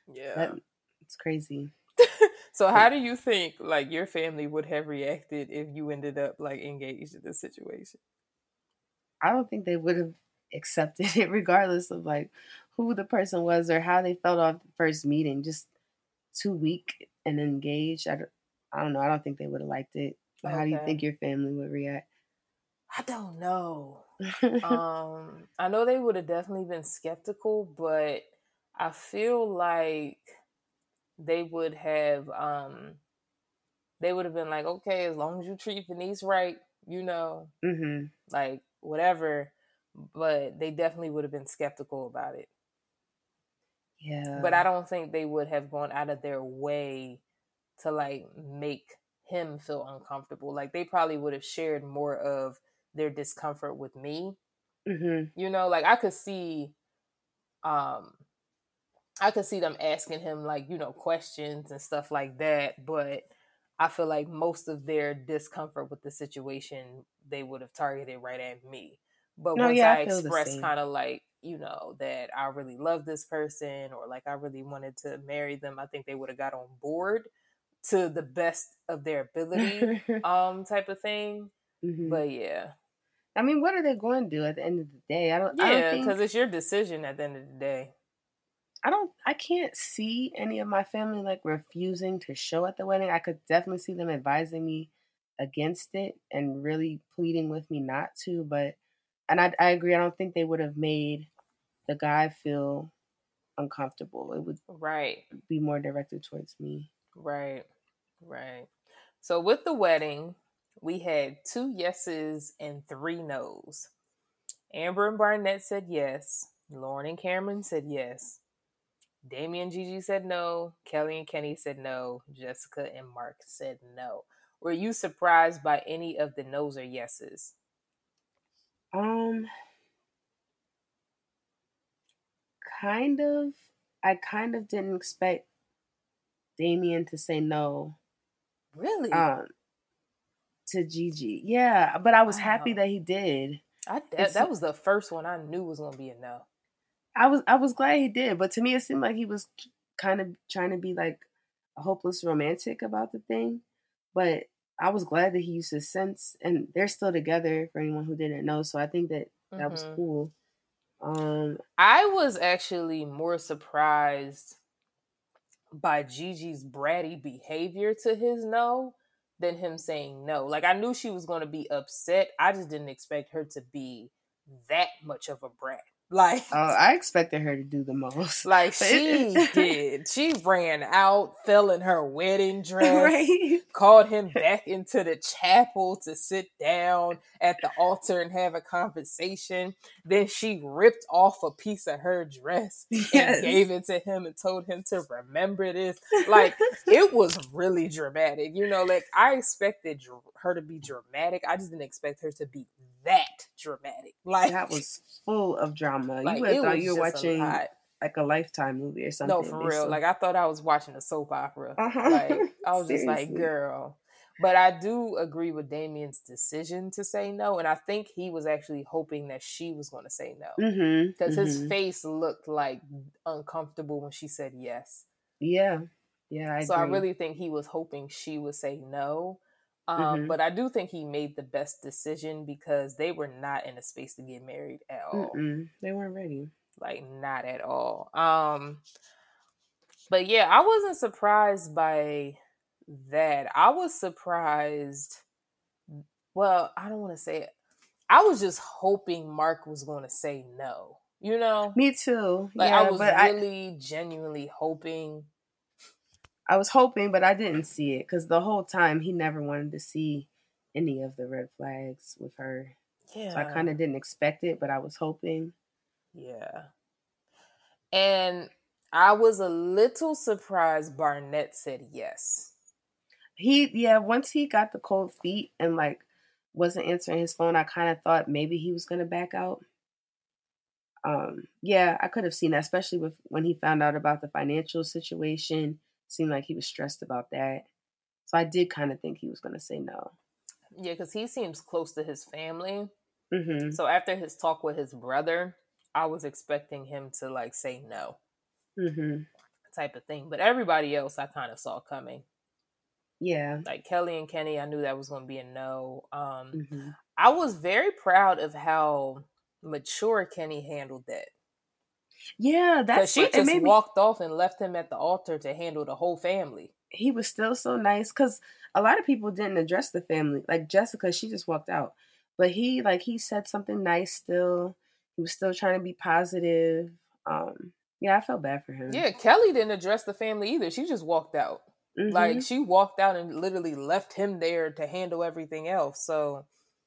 Yeah. that, it's crazy. so how do you think like your family would have reacted if you ended up like engaged in this situation? I don't think they would have accepted it, regardless of like who the person was or how they felt off the first meeting. Just too weak and engaged. I don't, I don't know. I don't think they would have liked it. But How do you think your family would react? I don't know. um I know they would have definitely been skeptical, but I feel like they would have um they would have been like, okay, as long as you treat Venice right, you know, hmm like whatever. But they definitely would have been skeptical about it. Yeah. But I don't think they would have gone out of their way to like make him feel uncomfortable. Like they probably would have shared more of their discomfort with me hmm you know like i could see um i could see them asking him like you know questions and stuff like that but i feel like most of their discomfort with the situation they would have targeted right at me but No, once yeah, i I expressed kind of like you know that i really love this person or like i really wanted to marry them i think they would have got on board to the best of their ability um type of thing Mhm. but yeah I mean, what are they going to do at the end of the day? I don't. Yeah don't think. because it's your decision at the end of the day I don't. I can't see any of my family like refusing to show at the wedding. I could definitely see them advising me against it and really pleading with me not to. But and I, I agree. I don't think they would have made the guy feel uncomfortable. It would Right. be more directed towards me. Right. Right. So with the wedding, we had two yeses and three nos. Amber and Barnett said yes. Lauren and Cameron said yes. Damian and Gigi said no. Kelly and Kenny said no. Jessica and Mark said no. Were you surprised by any of the nos or yeses? Um, kind of. I kind of didn't expect Damian to say no. Really? Um, to Gigi. Yeah, but I was happy that he did. I, that, that was the first one I knew was going to be a no. I was I was glad he did, but to me it seemed like he was kind of trying to be like a hopeless romantic about the thing. But I was glad that he used his sense, and they're still together. For anyone who didn't know, so I think that that was Mhm. cool. Um, I was actually more surprised by Gigi's bratty behavior to his no than him saying no. Like I knew she was going to be upset. I just didn't expect her to be that much of a brat. Like oh, I expected her to do the most. like she did. She ran out, fell in her wedding dress, right? called him back into the chapel to sit down at the altar and have a conversation. Then she ripped off a piece of her dress Yes. and gave it to him and told him to remember this. Like it was really dramatic. You know, like I expected her to be dramatic. I just didn't expect her to be that dramatic. Like that was full of drama. like, you would have thought you were just a watching like a lifetime movie or something. No, for real. on- Like I thought I was watching a soap opera. Uh-huh. Like I was just like, girl. But I do agree with Damian's decision to say no, and I think he was actually hoping that she was going to say no because his mhm. face looked like uncomfortable when she said yes. yeah, yeah. I so I really think he was hoping she would say no. Um, Mhm. But I do think he made the best decision because they were not in a space to get married at all Mm-mm, they weren't ready. like not at all um but yeah i wasn't surprised by that i was surprised well i don't want to say it i was just hoping mark was going to say no you know Me too. like yeah, i was but I, really genuinely hoping I was hoping, but I didn't see it because the whole time he never wanted to see any of the red flags with her. yeah So I kind of didn't expect it, but I was hoping. yeah and i was a little surprised barnett said yes He, yeah, once he got the cold feet and like wasn't answering his phone, I kind of thought maybe he was gonna back out. Um, yeah, I could have seen that, especially with when he found out about the financial situation. Seemed like he was stressed about that. So I did kind of think he was gonna say no. yeah because he seems close to his family hmm So after his talk with his brother, I was expecting him to like say no hmm type of thing. But everybody else I kind of saw coming. Yeah. Like Kelly and Kenny, I knew that was going to be a no. Um hmm I was very proud of how mature Kenny handled that. Yeah, that's she what, just me- walked off and left him at the altar to handle the whole family. he was still so nice because a lot of people didn't address the family. Like Jessica, she just walked out, but he like he said something nice. Still, he was still trying to be positive. Um, yeah, I felt bad for him. Yeah, Kelly didn't address the family either. She just walked out. Mhm. Like she walked out and literally left him there to handle everything else. So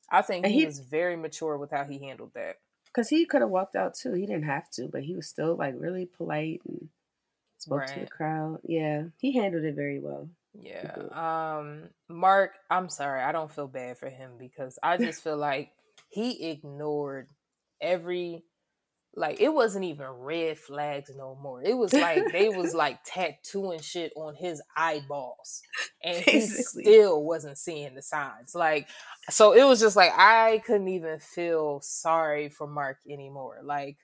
I think he, he- was very mature with how he handled that. Because he could have walked out too. He didn't have to, but he was still like really polite and spoke to the crowd. Yeah, he handled it very well. Yeah. Um Mark, I'm sorry. I don't feel bad for him because I just feel like he ignored every like it wasn't even red flags no more. It was like they was like tattooing shit on his eyeballs. And Basically. he still wasn't seeing the signs. Like so it was just like I couldn't even feel sorry for Mark anymore. Like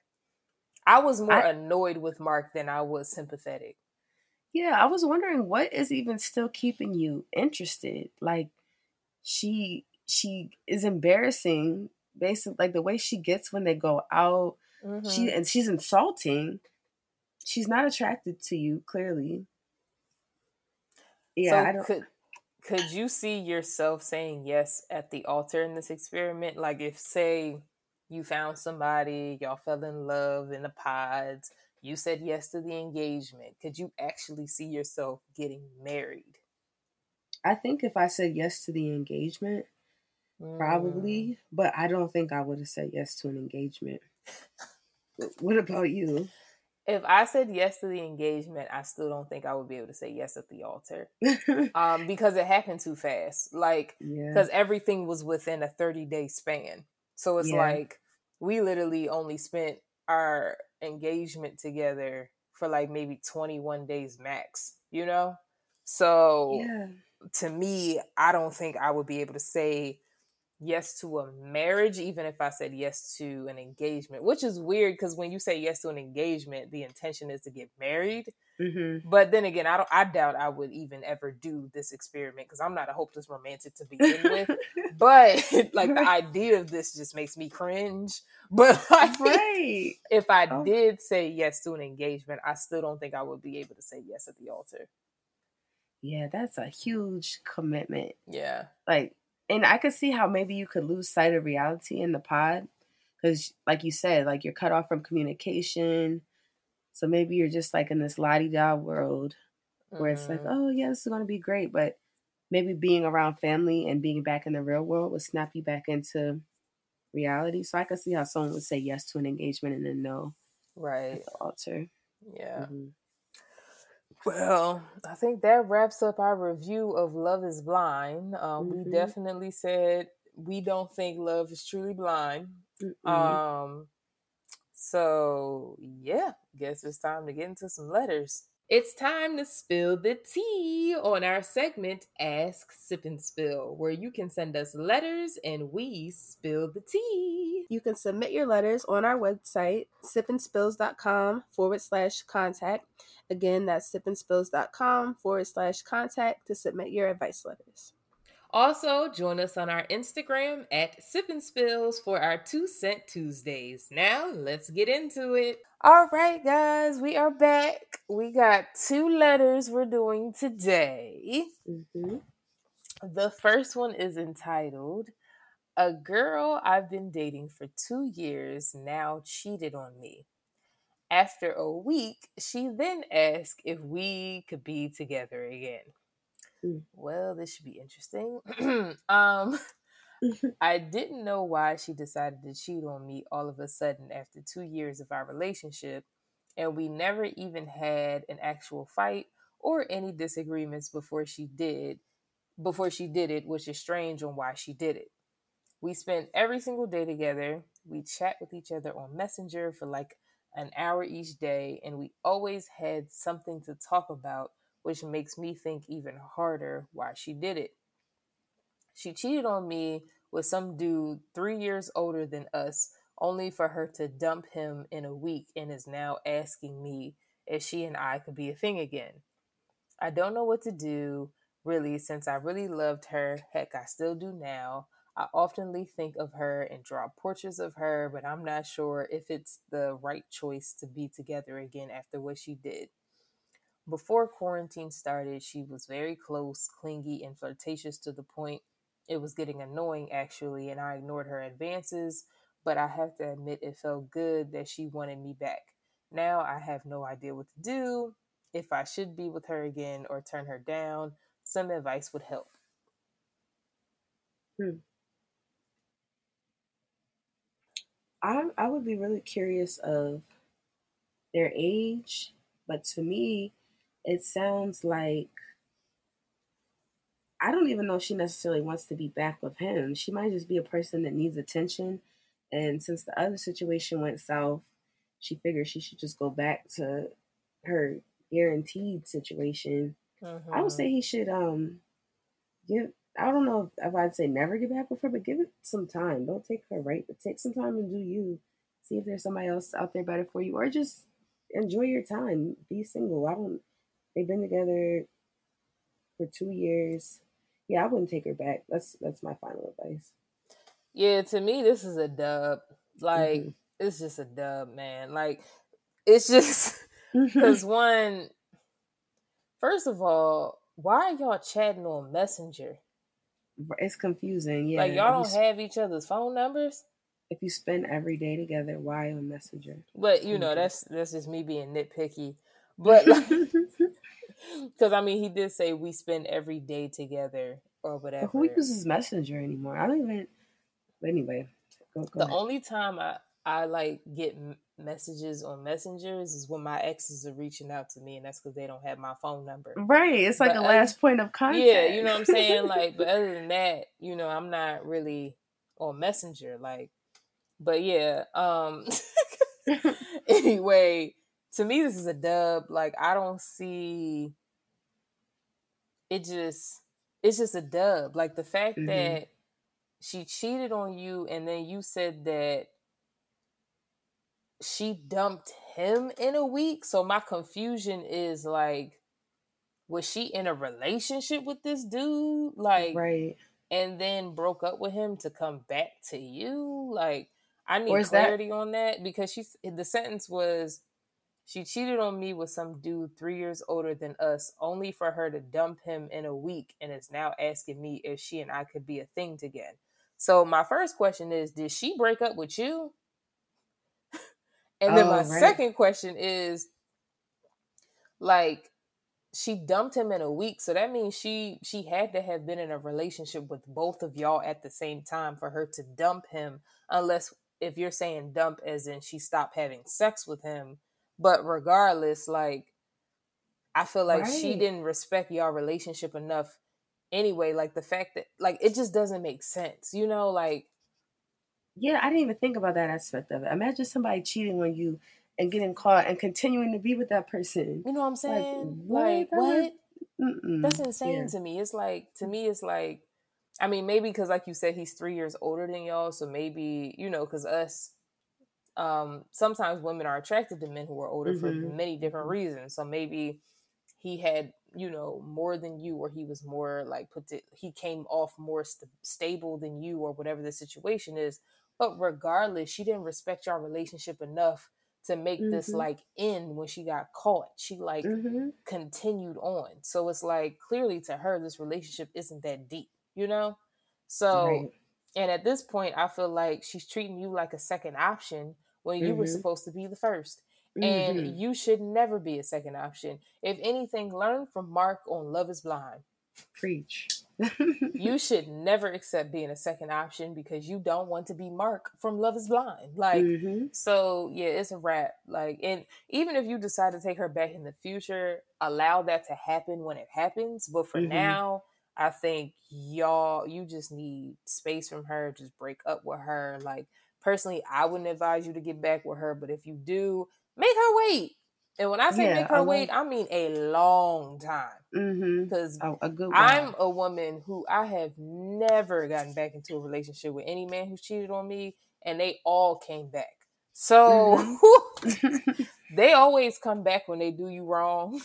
I was more I- annoyed with Mark than I was sympathetic. Yeah, I was wondering what is even still keeping you interested. Like she she is embarrassing basically like the way she gets when they go out. Mhm. She and she's insulting. She's not attracted to you, clearly. Yeah, so I don't could could you see yourself saying yes at the altar in this experiment? Like, if, say, you found somebody, y'all fell in love in the pods, you said yes to the engagement, could you actually see yourself getting married? I think if I said yes to the engagement, Mm. probably, but I don't think I would have said yes to an engagement. What about you? If I said yes to the engagement, I still don't think I would be able to say yes at the altar. Um, because it happened too fast. Like, yeah. because everything was within a 30 day span. So it's Yeah. like we literally only spent our engagement together for like maybe 21 days max, you know? So Yeah. to me, I don't think I would be able to say yes to a marriage, even if I said yes to an engagement, which is weird because when you say yes to an engagement, the intention is to get married. hmm But then again, I don't. I doubt I would even ever do this experiment because I'm not a hopeless romantic to begin with. But like the idea of this just makes me cringe. But like, right. if I Oh. did say yes to an engagement, I still don't think I would be able to say yes at the altar. Yeah, that's a huge commitment. Yeah, Like, and I could see how maybe you could lose sight of reality in the pod because, like you said, like you're cut off from communication. So maybe you're just like in this la di da world where it's like, Mhm. oh yeah, this is going to be great, but maybe being around family and being back in the real world would snap you back into reality. So I could see how someone would say yes to an engagement and then no right. at the altar. Yeah. Mhm. Well, I think that wraps up our review of Love is Blind. Um, We Mhm. definitely said we don't think love is truly blind. Mm-mm. Um, so yeah, guess it's time to get into some letters. It's time to spill the tea on our segment Ask Sip and Spill, where you can send us letters and we spill the tea. You can submit your letters on our website, sipandspills.com forward slash contact. Again, that's sipandspills.com forward slash contact to submit your advice letters. Also, join us on our Instagram at Sip and Spills for our Two Cent Tuesdays. Now, let's get into it. All right, guys, we are back. We got two letters we're doing today. Mhm. The first one is entitled A Girl I've Been Dating for Two Years Now Cheated on Me. After a week, she then asked if we could be together again. Well, this should be interesting. um, I didn't know why she decided to cheat on me all of a sudden after two years of our relationship, and we never even had an actual fight or any disagreements before she did before she did it, which is strange on why she did it. We spent every single day together. We chat with each other on Messenger for like an hour each day, and we always had something to talk about, which makes me think even harder why she did it. She cheated on me with some dude three years older than us, only for her to dump him in a week and is now asking me if she and I could be a thing again. I don't know what to do, really, since I really loved her. Heck, I still do now. I oftenly think of her and draw portraits of her, but I'm not sure if it's the right choice to be together again after what she did. Before quarantine started, she was very close, clingy, and flirtatious to the point it was getting annoying actually, and I ignored her advances, but I have to admit it felt good that she wanted me back. Now I have no idea what to do, if I should be with her again or turn her down. Some advice would help. Hmm. I I would be really curious of their age, but to me, it sounds like I don't even know if she necessarily wants to be back with him. She might just be a person that needs attention, and since the other situation went south, she figured she should just go back to her guaranteed situation. I would Mhm. say he should um give. I don't know if I'd say never get back with her, but give it some time. Don't take her right, but take some time and do you. See if there's somebody else out there better for you, or just enjoy your time. Be single. I don't. They've been together for two years. Yeah, I wouldn't take her back. That's that's my final advice. Yeah, to me, this is a dub. Like, Mhm. it's just a dub, man. Like, it's just because one, first of all, why are y'all chatting on Messenger? It's confusing. Yeah. like y'all don't have each other's phone numbers. if you spend every day together, why on Messenger? But you know, that's that's just me being nitpicky. But like, because I mean, he did say we spend every day together or whatever. But who uses Messenger anymore? I don't even. But anyway, go, go the ahead. only time I I like get messages on messengers is when my exes are reaching out to me, and that's because they don't have my phone number. right. It's like But a last point of contact. Yeah, you know what I'm saying. Like, but other than that, you know, I'm not really on Messenger. Like, but yeah. Um. anyway, to me, this is a dub. Like, I don't see. It just, it's just a dub. Like the fact Mhm. that she cheated on you, and then you said that she dumped him in a week. So my confusion is like, was she in a relationship with this dude? Like, right. and then broke up with him to come back to you? Like, I need is that- clarity on that because she's the sentence was she cheated on me with some dude three years older than us, only for her to dump him in a week, and is now asking me if she and I could be a thing again. So my first question is, did she break up with you? and then Oh, my right. second question is, like, she dumped him in a week, so that means she she had to have been in a relationship with both of y'all at the same time for her to dump him, unless if you're saying dump as in she stopped having sex with him. But regardless, like I feel like she didn't respect y'all relationship enough anyway. Like the fact that like it just doesn't make sense, you know, like Yeah, I didn't even think about that aspect of it. Imagine somebody cheating on you and getting caught and continuing to be with that person. you know what I'm saying? what? Like That what? That's insane Yeah. to me. It's like to mm. me, it's like, I mean, maybe because like you said, he's three years older than y'all, so maybe you know, because us, um, sometimes women are attracted to men who are older for Mhm. many different Mhm. reasons. So maybe he had you know more than you, or he was more like put it, he came off more st- stable than you, or whatever the situation is. But regardless, she didn't respect your relationship enough to make this Mhm. like end when she got caught. She like Mm-hmm. continued on. So it's like clearly to her, this relationship isn't that deep, you know? So, Right. and at this point, I feel like she's treating you like a second option when you were Mhm. supposed to be the first. Mhm. And you should never be a second option. If anything, learn from Mark on Love is Blind. Preach. You should never accept being a second option because you don't want to be Mark from Love is Blind. Like, Mhm. so yeah, it's a wrap. Like, and even if you decide to take her back in the future, allow that to happen when it happens. But for Mhm. now, I think y'all, you just need space from her. Just break up with her. Like, personally, I wouldn't advise you to get back with her. But if you do, make her wait. And when I say Yeah, make her I wait, I mean a long time. Because a good. I'm a woman who I have never gotten back into a relationship with any man who's cheated on me, and they all came back. So they always come back when they do you wrong.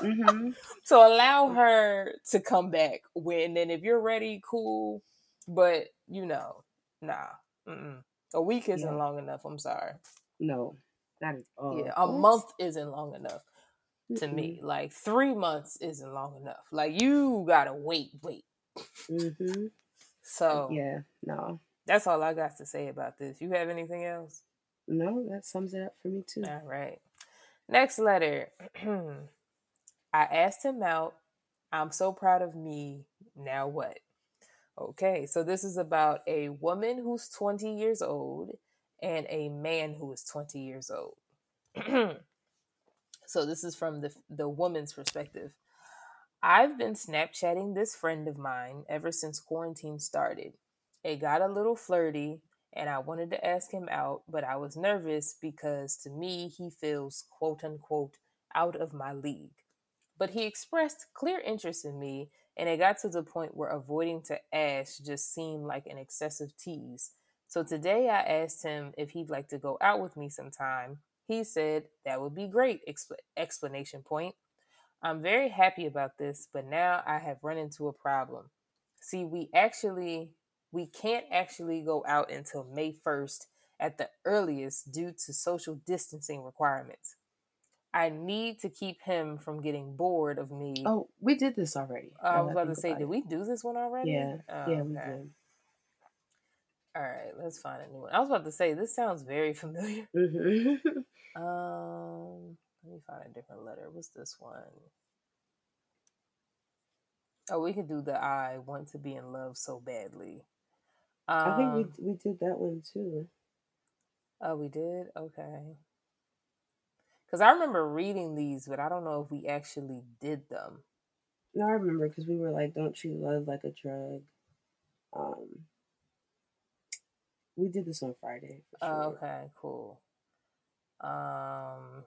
Mhm. So allow her to come back when, and if you're ready, cool. But you know, nah, mm-mm. A week isn't Yeah. long enough. I'm sorry. No, not at all. yeah, a What? month isn't long enough to me. Like three months isn't long enough. Like you gotta wait, wait. Mm-hmm. So Yeah. No. That's all I got to say about this. You have anything else? No, that sums it up for me too. All right. Next letter. I asked him out. I'm so proud of me. Now what? Okay, so this is about a woman who's 20 years old and a man who is 20 years old. so this is from the the woman's perspective. I've been Snapchatting this friend of mine ever since quarantine started. It got a little flirty, and I wanted to ask him out, but I was nervous because to me, he feels quote unquote out of my league. But he expressed clear interest in me, and it got to the point where avoiding to ask just seemed like an excessive tease. So today I asked him if he'd like to go out with me sometime. He said that would be great! Expl- explanation point. I'm very happy about this, but now I have run into a problem. See, we actually we can't actually go out until May 1st at the earliest due to social distancing requirements. I need to keep him from getting bored of me. Oh, we did this already. I was about to say, did it. we do this one already? Yeah, Oh, yeah, we okay. did. All right, let's find a new one. I was about to say this sounds very familiar. hmm Um, let me find a different letter. What's this one? Oh, we could do the I want to be in love so badly. Um, I think we we did that one too. Oh, we did? Okay. Because I remember reading these, but I don't know if we actually did them. No, I remember because we were like, "Don't treat love like a drug." Um, we did this on Friday. For sure. Oh, okay, cool. Um,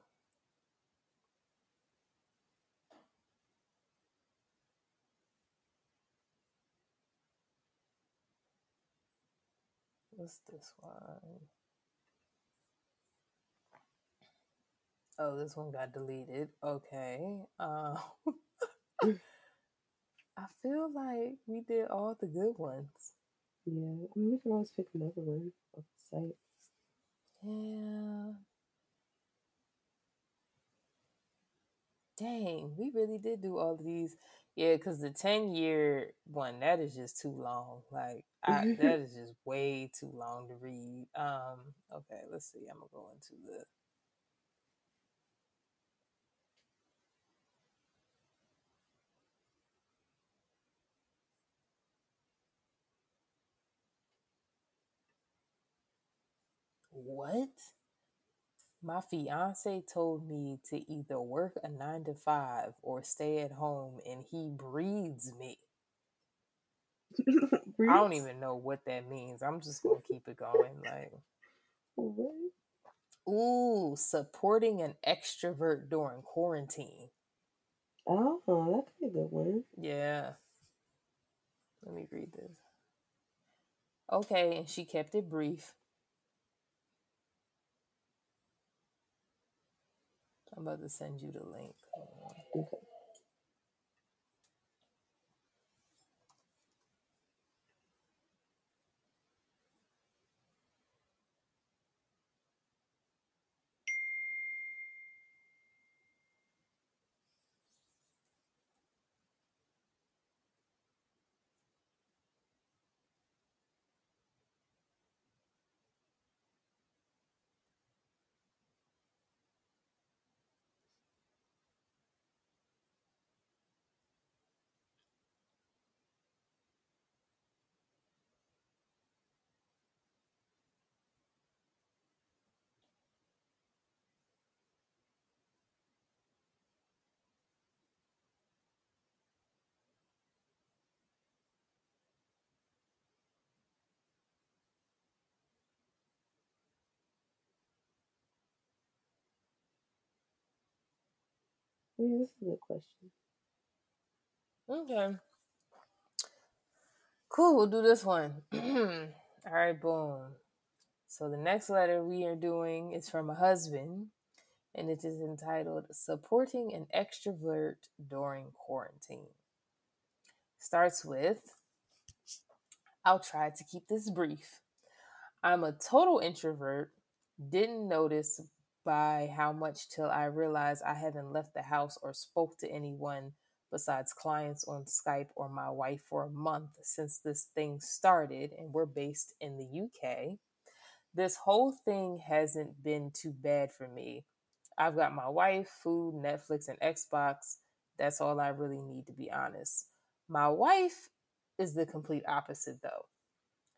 what's this one? Oh, this one got deleted. Okay. Um, I feel like we did all the good ones. Yeah, I mean, we can always pick another one off the site. Yeah. Dang, we really did do all of these. Yeah, because the 10 year one, that is just too long. Like, I, that is just way too long to read. Um, okay, let's see. I'm gonna go into the what? My fiance told me to either work a nine to five or stay at home, and he breeds me. I don't even know what that means. I'm just gonna keep it going. Like, What? ooh, supporting an extrovert during quarantine. Oh, that could be a good one. Yeah. Let me read this. Okay, and she kept it brief. I'm about to send you the link. Okay. I mean, this is a good question. Okay. Cool, we'll do this one. All right, boom. So the next letter we are doing is from a husband, and it is entitled Supporting an Extrovert During Quarantine. Starts with I'll try to keep this brief. I'm a total introvert, didn't notice by how much till I realized I haven't left the house or spoke to anyone besides clients on Skype or my wife for a month since this thing started, and we're based in the UK. This whole thing hasn't been too bad for me. I've got my wife, food, Netflix, and Xbox. That's all I really need to be honest. My wife is the complete opposite though.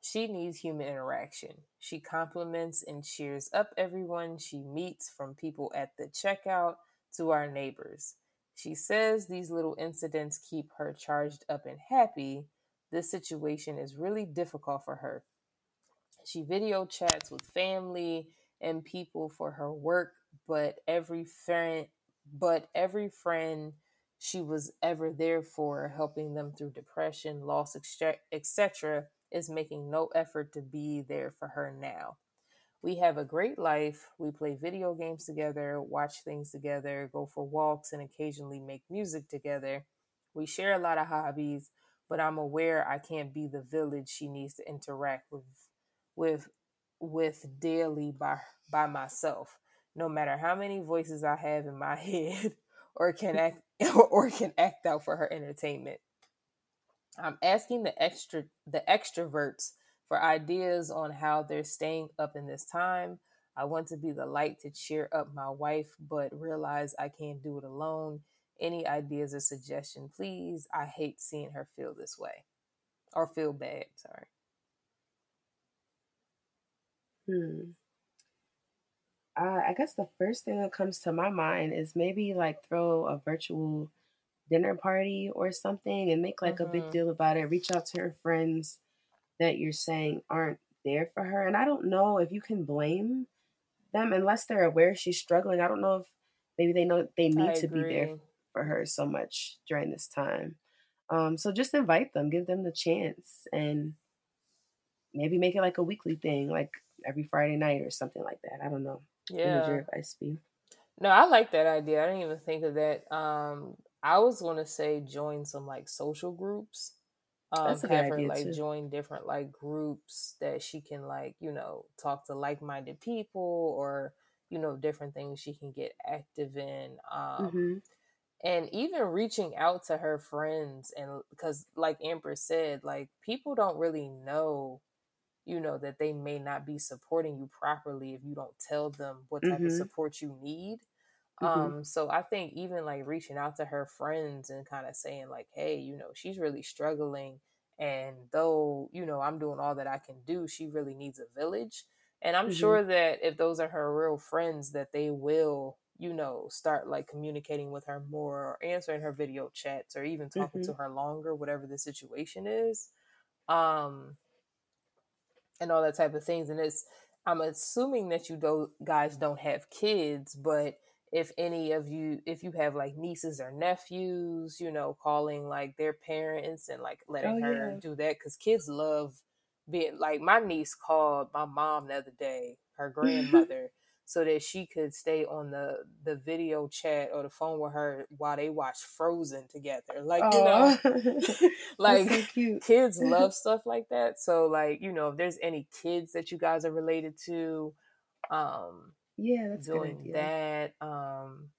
She needs human interaction. She compliments and cheers up everyone she meets, from people at the checkout to our neighbors. She says these little incidents keep her charged up and happy. This situation is really difficult for her. She video chats with family and people for her work, but every friend but every friend she was ever there for, helping them through depression, loss, etc., is making no effort to be there for her now. We have a great life. We play video games together, watch things together, go for walks, and occasionally make music together. We share a lot of hobbies, but I'm aware I can't be the village she needs to interact with with with daily by by myself. no matter how many voices I have in my head or can act or can act out for her entertainment. I'm asking the extra the extroverts for ideas on how they're staying up in this time. I want to be the light to cheer up my wife, but realize I can't do it alone. Any ideas or suggestion, please? I hate seeing her feel this way or feel bad. Sorry. Hmm. Uh, I guess the first thing that comes to my mind is maybe like throw a virtual dinner party or something and make like a big Mhm. deal about it. Reach out to her friends that you're saying aren't there for her. And I don't know if you can blame them unless they're aware she's struggling. I don't know if maybe they know they need to be there for her so much during this time. Um, so just invite them, give them the chance, and maybe make it like a weekly thing, like every Friday night or something like that. I don't know. What would your Yeah. advice be? No, I like that idea. I didn't even think of that. Um, I was going to say join some like social groups. Um, That's a have her like too. join different like groups that she can like you know talk to like-minded people or you know different things she can get active in. Um, hmm and even reaching out to her friends and because like amber said like people don't really know you know that they may not be supporting you properly if you don't tell them what type of hmm support you need hmm um so i think even like reaching out to her friends and kind of saying like hey you know she's really struggling and though you know i'm doing all that i can do she really needs a village. And i'm hmm sure that if those are her real friends that they will you know start like communicating with her more or answering her video chats or even talking hmm to her longer whatever the situation is um and all that type of things. And it's I'm assuming that you do guys don't have kids, but if any of you if you have like nieces or nephews, you know, calling like their parents and like Oh letting her yeah. do that because kids love being like my niece called my mom the other day, her grandmother, so that she could stay on the the video chat or the phone with her while they watch Frozen together. Like, you know, Oh, like so kids love stuff like that so like you know if there's any kids that you guys are related to um Yeah, that's a good doing idea. that um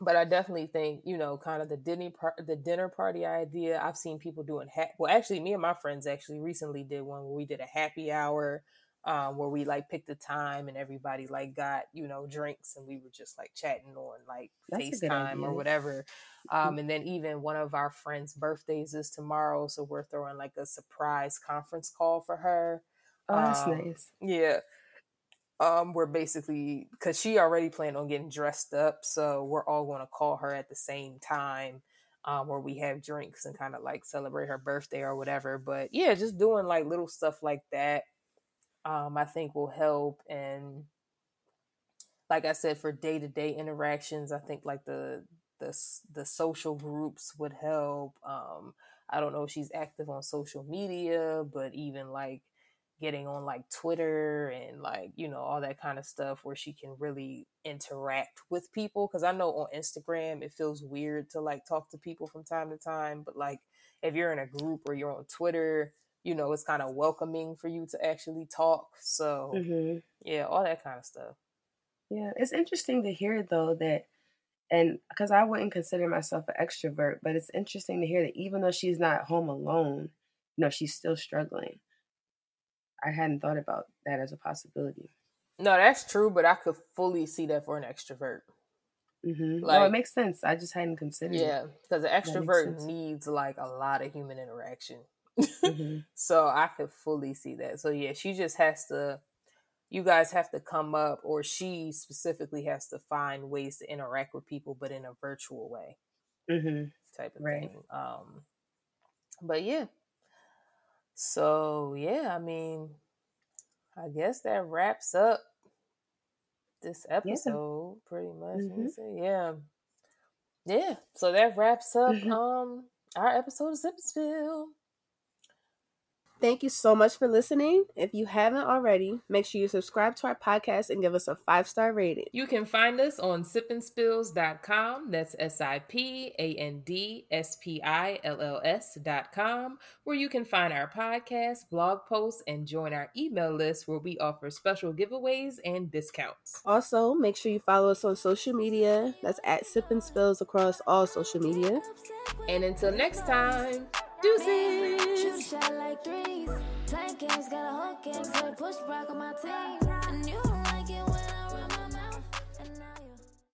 but i definitely think you know kind of the dinner par- the dinner party idea i've seen people doing ha- well actually me and my friends actually recently did one where we did a happy hour um, where we like picked a time and everybody like got you know drinks and we were just like chatting on like That's FaceTime or whatever. Um, and then even one of our friends' birthdays is tomorrow, so we're throwing like a surprise conference call for her. Oh, that's Um, nice. yeah, um, we're basically because she already planned on getting dressed up, so we're all going to call her at the same time. Um, where we have drinks and kind of like celebrate her birthday or whatever. But yeah, just doing like little stuff like that um, I think will help. And like I said, for day to day interactions, I think like the the the social groups would help. Um, I don't know if she's active on social media, but even like getting on like Twitter and like you know all that kind of stuff where she can really interact with people. Because I know on Instagram it feels weird to like talk to people from time to time, but like if you're in a group or you're on Twitter, you know it's kind of welcoming for you to actually talk. So hmm yeah, all that kind of stuff. Yeah, it's interesting to hear though that, and because I wouldn't consider myself an extrovert, but it's interesting to hear that even though she's not home alone, you know, she's still struggling. I hadn't thought about that as a possibility. No, that's true, but I could fully see that for an extrovert. hmm no, it makes sense. I just hadn't considered Yeah, because an extrovert needs like a lot of human interaction. it. hmm so I could fully see that. So yeah, she just has to. You guys have to come up, or she specifically has to find ways to interact with people, but in a virtual way, hmm type of Right. thing. Um, but yeah. So yeah, I mean, I guess that wraps up this episode pretty much. Mhm. Yeah. Yeah. So that wraps up Mhm. um our episode of Spill. Thank you so much for listening. If you haven't already, make sure you subscribe to our podcast and give us a five star rating. You can find us on sipandspills.com. That's S I P A N D S P I L L S.com, where you can find our podcast, blog posts, and join our email list where we offer special giveaways and discounts. Also, make sure you follow us on social media. That's at Sip and Spills across all social media. And until next time, Shoot shot like threes. Playing games, got a whole gang, so push rock on my team. And you